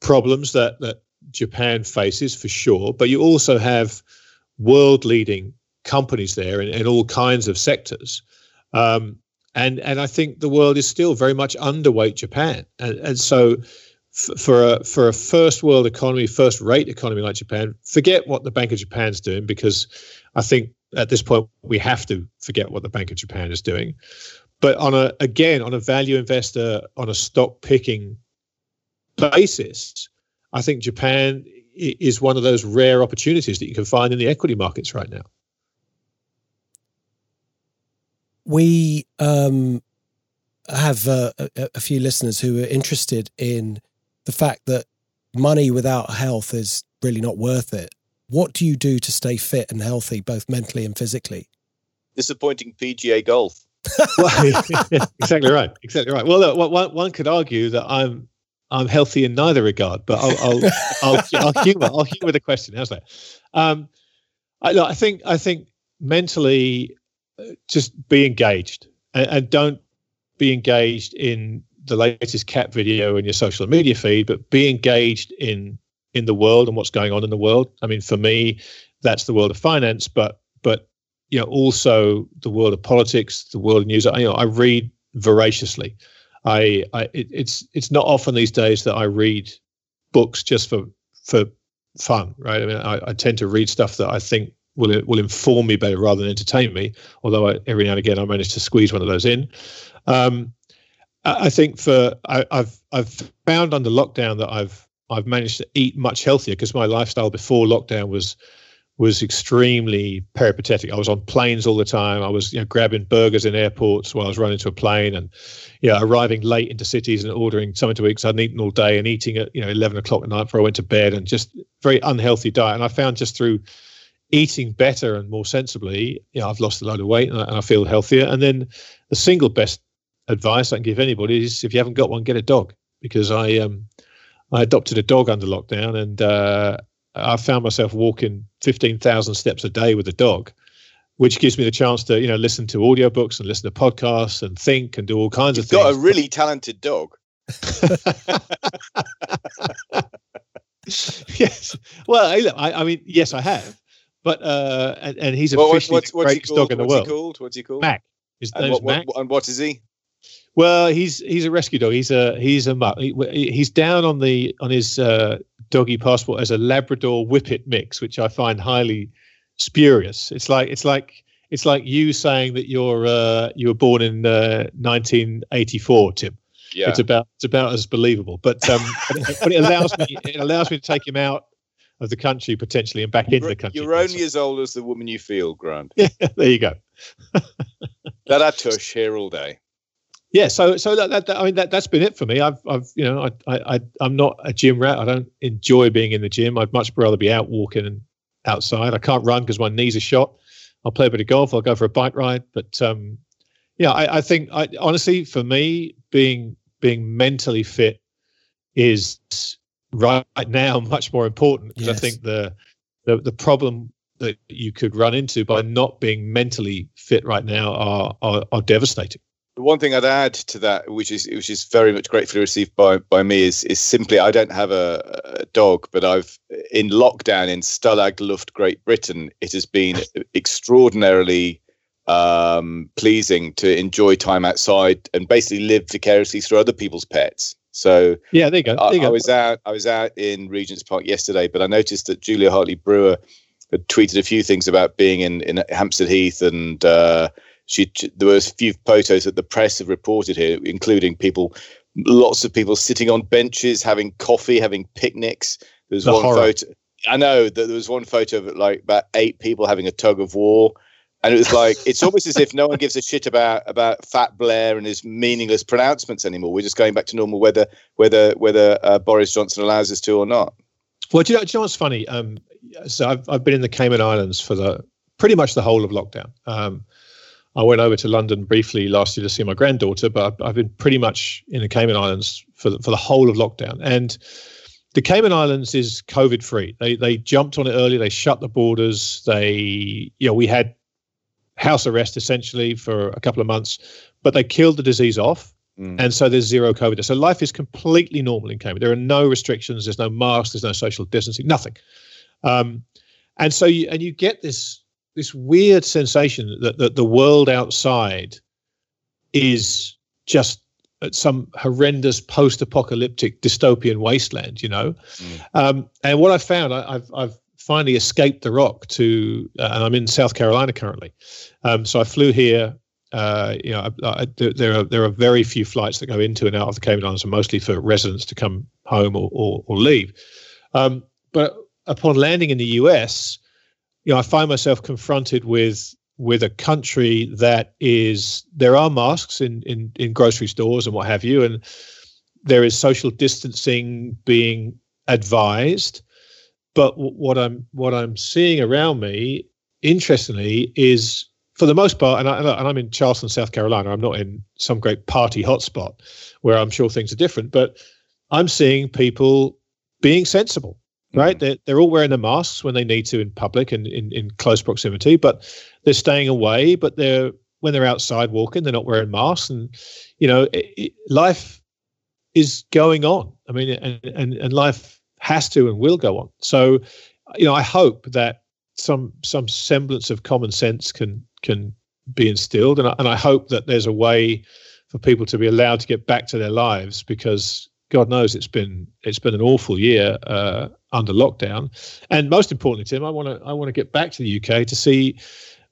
problems that that Japan faces for sure, but you also have world leading companies there in, in, all kinds of sectors. Um, and and I think the world is still very much underweight Japan, and and so f- for a for a first world economy, first rate economy like Japan, forget what the Bank of Japan's doing because I think at this point we have to forget what the Bank of Japan is doing. But on a again on a value investor on a stock picking basis, I think Japan is one of those rare opportunities that you can find in the equity markets right now. We um, have uh, a, a, few listeners who are interested in the fact that money without health is really not worth it. what do you do to stay fit and healthy, both mentally and physically? Disappointing PGA golf. [laughs] [laughs] well, [laughs] exactly right. Exactly right. Well, look, one, one could argue that I'm I'm healthy in neither regard, but I'll I'll, I'll, [laughs] I'll humor I'll humor the question. How's that? Um, I, look, I think I think mentally, uh, just be engaged and, and don't be engaged in the latest cat video in your social media feed, but be engaged in in the world and what's going on in the world. I mean, for me, that's the world of finance, but but you know also the world of politics, the world of news. I, you know, I read voraciously. I, I it, it's it's not often these days that I read books just for for fun, right? I mean, I, I tend to read stuff that I think will will inform me better rather than entertain me. Although I, every now and again I manage to squeeze one of those in. Um, I, I think for I, I've I've found under lockdown that I've I've managed to eat much healthier because my lifestyle before lockdown was was extremely peripatetic. I was on planes all the time. I was you know, grabbing burgers in airports while I was running to a plane, and yeah, arriving late into cities and ordering something to eat because I'd eaten all day and eating at you know eleven o'clock at night before I went to bed, and just very unhealthy diet. And I found just through eating better and more sensibly, you know, I've lost a load of weight and I, and I feel healthier. And then the single best advice I can give anybody is if you haven't got one, get a dog because I um I adopted a dog under lockdown and uh, I found myself walking 15,000 steps a day with a dog, which gives me the chance to, you know, listen to audiobooks and listen to podcasts and think and do all kinds You've of things. got a really talented dog. [laughs] [laughs] yes. Well, I, I, mean, yes, I have. But uh, and, and he's well, officially what's, the what's greatest dog in the what's world. He called? What's he called? Mac. His And name's what, what- Mac. and what is he? Well, he's he's a rescue dog. He's a he's a mutt. He, he's down on the on his uh, doggy passport as a Labrador Whippet mix, which I find highly spurious. It's like it's like it's like you saying that you're uh, you were born in uh, 1984, Tim. Yeah. It's about it's about as believable, but um, but, it, allows me it allows me to take him out of the country potentially and back into the country. you're only as old as the woman you feel, Grant. [laughs] yeah, there you go. [laughs] That I tush here all day. Yeah, so so that, that, that I mean that that's been it for me. I've I've you know I I I'm not a gym rat. I don't enjoy being in the gym. I'd much rather be out walking and outside. I can't run because my knees are shot. I'll play a bit of golf. I'll go for a bike ride. But um, yeah, I, I think I honestly for me being being mentally fit is right now [laughs] much more important because Yes. I think the the the problem that you could run into by not being mentally fit right now are are, are devastating. The one thing I'd add to that, which is which is very much gratefully received by by me, is is simply I don't have a, a dog, but I've in lockdown in Stalag Luft, Great Britain, it has been extraordinarily um, pleasing to enjoy time outside and basically live vicariously through other people's pets. So Yeah, there you go. There I, you I go. was out. I was out in Regent's Park yesterday, but I noticed that Julia Hartley Brewer had tweeted a few things about being in in Hampstead Heath, and uh, she there was a few photos that the press have reported here, including people, lots of people sitting on benches having coffee, having picnics. There's The one horror. photo. I know that there was one photo of like about eight people having a tug of war. And it was like it's almost as if no one gives a shit about about Fat Blair and his meaningless pronouncements anymore. We're just going back to normal, whether whether whether uh, Boris Johnson allows us to or not. Well, do you know, do you know what's funny? Um, so I've I've been in the Cayman Islands for the pretty much the whole of lockdown. Um, I went over to London briefly last year to see my granddaughter, but I've, been pretty much in the Cayman Islands for the, for the whole of lockdown. And the Cayman Islands is COVID free. They they jumped on it early. They shut the borders. They you know we had house arrest essentially for a couple of months, but they killed the disease off. Mm. And so there's zero COVID. So life is completely normal in Cayman. There are no restrictions. There's no masks. There's no social distancing. Nothing. Um, and so you and you get this this weird sensation that, that the world outside is just at some horrendous post-apocalyptic dystopian wasteland. You know. Mm. Um, and what I found, I, I've I've finally escaped the rock to, uh, and I'm in South Carolina currently. Um, so I flew here uh, you know, I, I, there there are there are very few flights that go into and out of the Cayman Islands, and mostly for residents to come home or or, or leave. Um, but upon landing in the U.S., you know, I find myself confronted with with a country that is there are masks in in in grocery stores and what have you, and there is social distancing being advised. but what I'm what I'm seeing around me, interestingly, is for the most part, and, I, and I'm in Charleston, South Carolina. I'm not in some great party hotspot where I'm sure things are different, but I'm seeing people being sensible. Right, mm-hmm. they're they're all wearing their masks when they need to in public and in, in close proximity, but they're staying away. But they're when they're outside walking, they're not wearing masks, and you know, it, it, life is going on. I mean, and, and and life has to and will go on. So, you know, I hope that some some semblance of common sense can can be instilled, and I, and I hope that there's a way for people to be allowed to get back to their lives because God knows it's been it's been an awful year uh, under lockdown, and most importantly, Tim, I want to I want to get back to the UK to see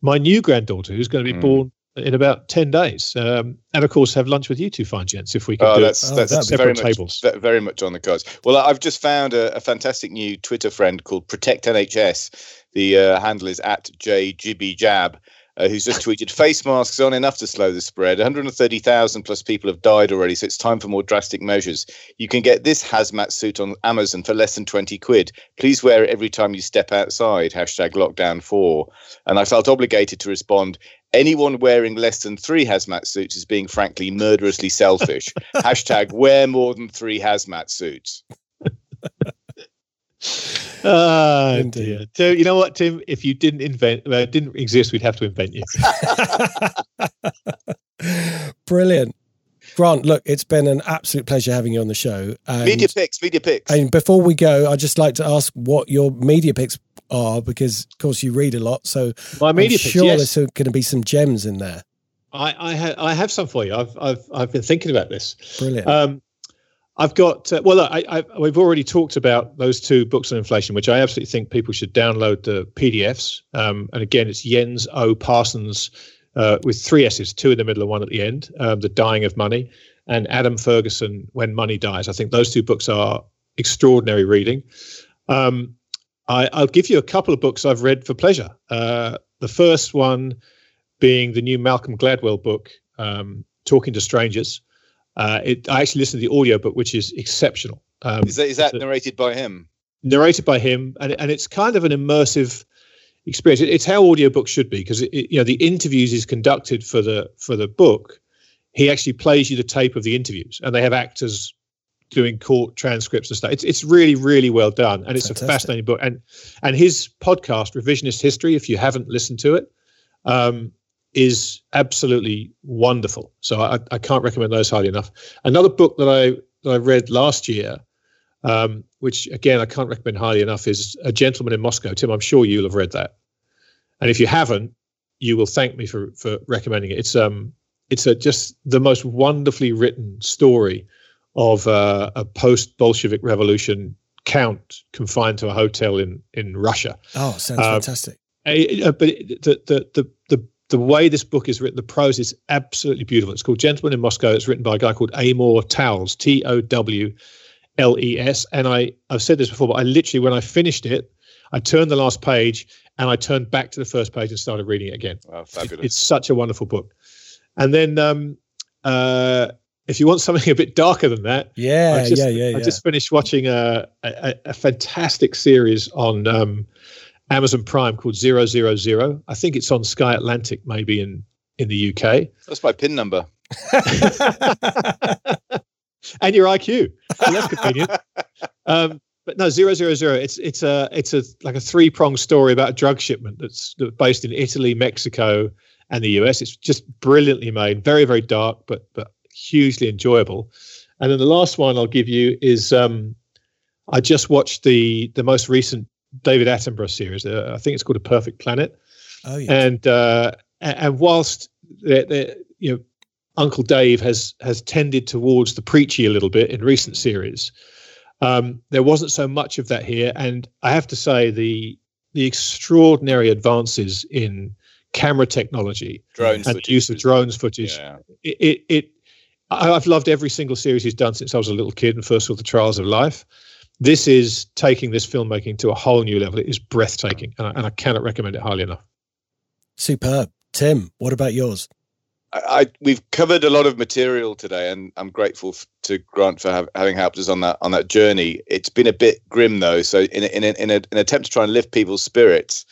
my new granddaughter who's going to be mm. born in about 10 days. Um, and of course, have lunch with you two fine gents if we can. Oh, do that's, it. that's, very, much, very much on the cards. Well, I've just found a, a fantastic new Twitter friend called Protect NHS. The uh, handle is at jgibbijab uh, who's just tweeted face masks aren't enough to slow the spread. 130,000 plus people have died already so it's time for more drastic measures. You can get this hazmat suit on amazon for less than 20 quid. Please wear it every time you step outside. Hashtag lockdown 4 and i felt obligated to respond anyone wearing less than three hazmat suits is being frankly murderously selfish. [laughs] Hashtag wear more than three hazmat suits [laughs] Oh dear. So you know what, Tim? If you didn't invent, uh, didn't exist, we'd have to invent you. [laughs] Brilliant. Grant, look, it's been an absolute pleasure having you on the show. And, media picks, media picks. And before we go, I'd just like to ask what your media picks are, because of course you read a lot. So my media I'm picks, yes. there's going to be some gems in there. I I, ha- I have some for you. I've I've I've been thinking about this. Brilliant. Um, I've got uh, well, I, I, we've already talked about those two books on inflation, which I absolutely think people should download the PDFs. Um, and again, it's Jens O. Parsons uh, with three S's, two in the middle and one at the end. Um, the Dying of Money, and Adam Ferguson, When Money Dies. I think those two books are extraordinary reading. Um, I, will give you a couple of books I've read for pleasure. Uh, the first one being the new Malcolm Gladwell book, um, Talking to Strangers. Uh, it, I actually listened to the audio book, which is exceptional. Um, is that, is that narrated by him? Narrated by him, and and it's kind of an immersive experience. It, it's how audiobooks should be because you know the interviews is conducted for the for the book. He actually plays you the tape of the interviews, and they have actors doing court transcripts and stuff. It's it's really really well done, and it's Fantastic. a fascinating book. And and his podcast, Revisionist History, if you haven't listened to it, um, is absolutely wonderful. So I, I can't recommend those highly enough. Another book that I that I read last year, um, which again I can't recommend highly enough, is A Gentleman in Moscow. Tim, I'm sure you'll have read that, and if you haven't, you will thank me for for recommending it. It's um it's a just the most wonderfully written story of uh, a post Bolshevik revolution count confined to a hotel in in Russia. Oh, sounds um, fantastic. Uh, but the, the the the the way this book is written, the prose is absolutely beautiful. It's called Gentleman in Moscow. It's written by a guy called Amor Towles, T O W L E S. And I, I've said this before, but I literally, when I finished it, I turned the last page and I turned back to the first page and started reading it again. Wow, fabulous. It's such a wonderful book. And then, um, uh, if you want something a bit darker than that, yeah, just, yeah, yeah, yeah. I just finished watching a, a, a fantastic series on um, Amazon Prime called Zero Zero Zero. I think it's on Sky Atlantic, maybe in in the UK. That's my pin number. [laughs] [laughs] and your IQ. Well, that's convenient. Um, but no, zero zero zero. It's it's a it's a like a three pronged story about a drug shipment that's, that's based in Italy, Mexico, and the US. It's just brilliantly made, very very dark, but but hugely enjoyable. And then the last one I'll give you is um, I just watched the the most recent David Attenborough series. Uh, I think it's called A Perfect Planet. Oh, yeah. And uh, and whilst they're, they're, you know Uncle Dave has has tended towards the preachy a little bit in recent series, um, there wasn't so much of that here. And I have to say the the extraordinary advances in camera technology drones and use of drones footage. Yeah. It, it, it I've loved every single series he's done since I was a little kid and first saw the Trials of Life this is taking this filmmaking to a whole new level. It is breathtaking, and I, and I cannot recommend it highly enough. Superb. Tim, what about yours? I, we've covered a lot of material today, and I'm grateful f- to Grant for have, having helped us on that on that journey. It's been a bit grim though, so in a, in, a, in a, an attempt to try and lift people's spirits,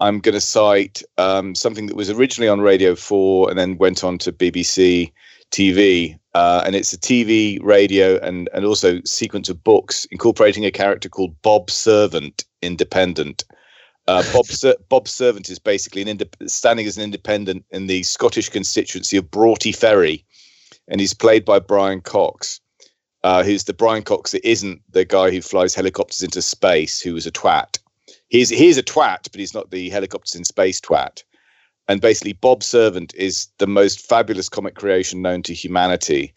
I'm going to cite um, something that was originally on Radio Four and then went on to BBC TV, uh, and it's a TV, radio, and and also sequence of books incorporating a character called Bob Servant, Independent. Uh, Bob Ser- [laughs] Bob Servant is basically an indep- standing as an independent in the Scottish constituency of Broughty Ferry, and he's played by Brian Cox, uh, who's the Brian Cox that isn't the guy who flies helicopters into space, who was a twat. He's he's a twat, but he's not the helicopters in space twat. And basically, Bob Servant is the most fabulous comic creation known to humanity.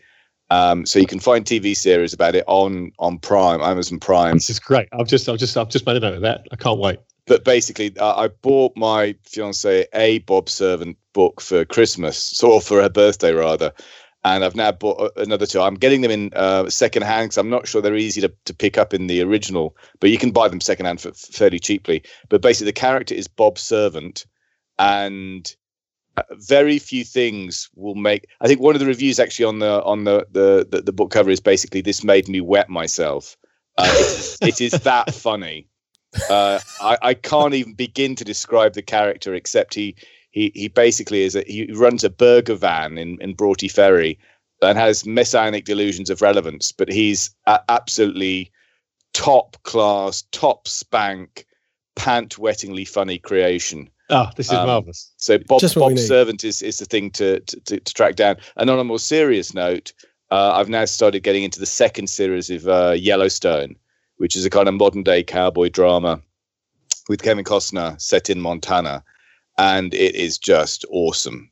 Um, so you can find TV series about it on on Prime, Amazon Prime. This is great. I've just I've just I've just made a note of that. I can't wait but basically, uh, I bought my fiance a Bob Servant book for Christmas, or for her birthday rather, and I've now bought uh, another two. I'm getting them in uh, second hand because I'm not sure they're easy to, to pick up in the original, but you can buy them second hand for fairly cheaply. But basically, the character is Bob Servant, and uh, very few things will make. I think one of the reviews actually on the on the the the, the book cover is basically this made me wet myself. Uh, it, is, it is that [laughs] funny. Uh, I, I can't even begin to describe the character except he he he basically is a, he runs a burger van in in Broughty Ferry and has messianic delusions of relevance, but he's absolutely top class, top spank, pant wettingly funny creation. Oh, this is um, marvelous. So Bob Bob Servant is is the thing to, to to, to track down. And on a more serious note, uh, I've now started getting into the second series of uh, Yellowstone which is a kind of modern day cowboy drama with Kevin Costner set in Montana, and it is just awesome.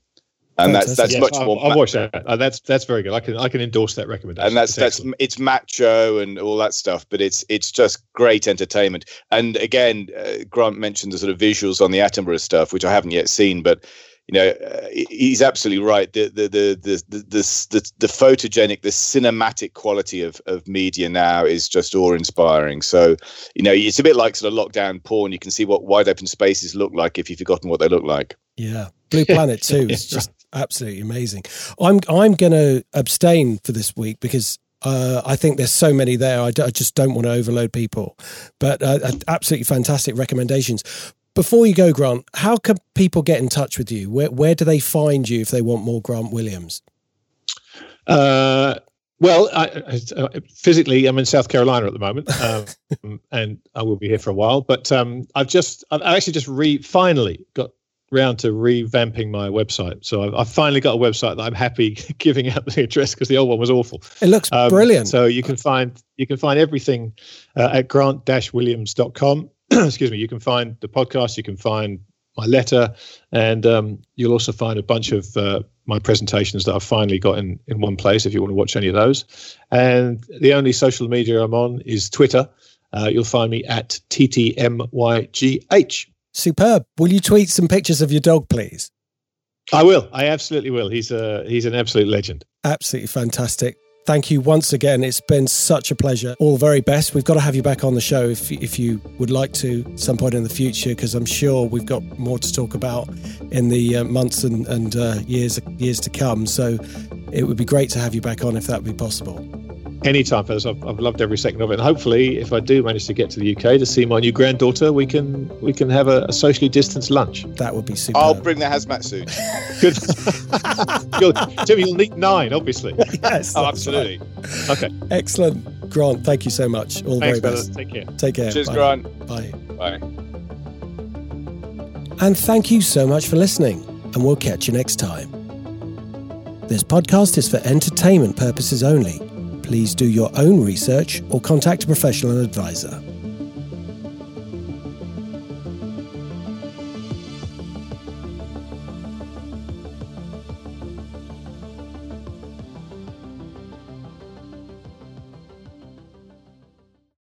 And that's that's yes, much I'll, more. I'll watch that. Uh, that's that's very good. I can I can endorse that recommendation. And that's that's, that's it's macho and all that stuff, but it's it's just great entertainment. And again, uh, Grant mentioned the sort of visuals on the Attenborough stuff, which I haven't yet seen, but you know, uh, he's absolutely right. The the the the the the, the photogenic, the cinematic quality of of media now is just awe inspiring. So, you know, it's a bit like sort of lockdown porn. You can see what wide open spaces look like if you've forgotten what they look like. Yeah, Blue Planet too [laughs] is just absolutely amazing. I'm I'm going to abstain for this week because uh, I think there's so many there. I, d- I just don't want to overload people. But uh, absolutely fantastic recommendations. Before you go, Grant, how can people get in touch with you? Where where do they find you if they want more Grant Williams? Uh, well, I, uh, physically, I'm in South Carolina at the moment, um, [laughs] and I will be here for a while. But um, I've just, I've actually just re finally got round to revamping my website. So I've, I've, finally got a website that I'm happy [laughs] giving out the address because the old one was awful. It looks um, brilliant. So you can find you can find everything uh, at grant-williams.com. [clears throat] excuse me, you can find the podcast, you can find my letter, and um, you'll also find a bunch of uh, my presentations that I've finally got in, in one place if you want to watch any of those. And the only social media I'm on is Twitter. Uh, you'll find me at TTMYGH. Superb. Will you tweet some pictures of your dog, please? I will. I absolutely will. He's a he's an absolute legend. Absolutely fantastic. Thank you once again. It's been such a pleasure. All very best. We've got to have you back on the show if, if you would like to some point in the future, because I'm sure we've got more to talk about in the uh, months and, and uh, years years to come. So it would be great to have you back on if that would be possible. Anytime, fellas. I've, I've loved every second of it. And hopefully, if I do manage to get to the UK to see my new granddaughter, we can we can have a, a socially distanced lunch. That would be super. I'll bring the hazmat suit. [laughs] Good. you'll, Tim, you'll need nine, obviously. [laughs] Yes. Oh, absolutely. Right. Okay. Excellent, Grant. Thank you so much. All the Thanks, very best. Take care. Take care. Cheers, Bye. Grant. Bye. Bye. And thank you so much for listening. And we'll catch you next time. This podcast is for entertainment purposes only please do your own research or contact a professional advisor.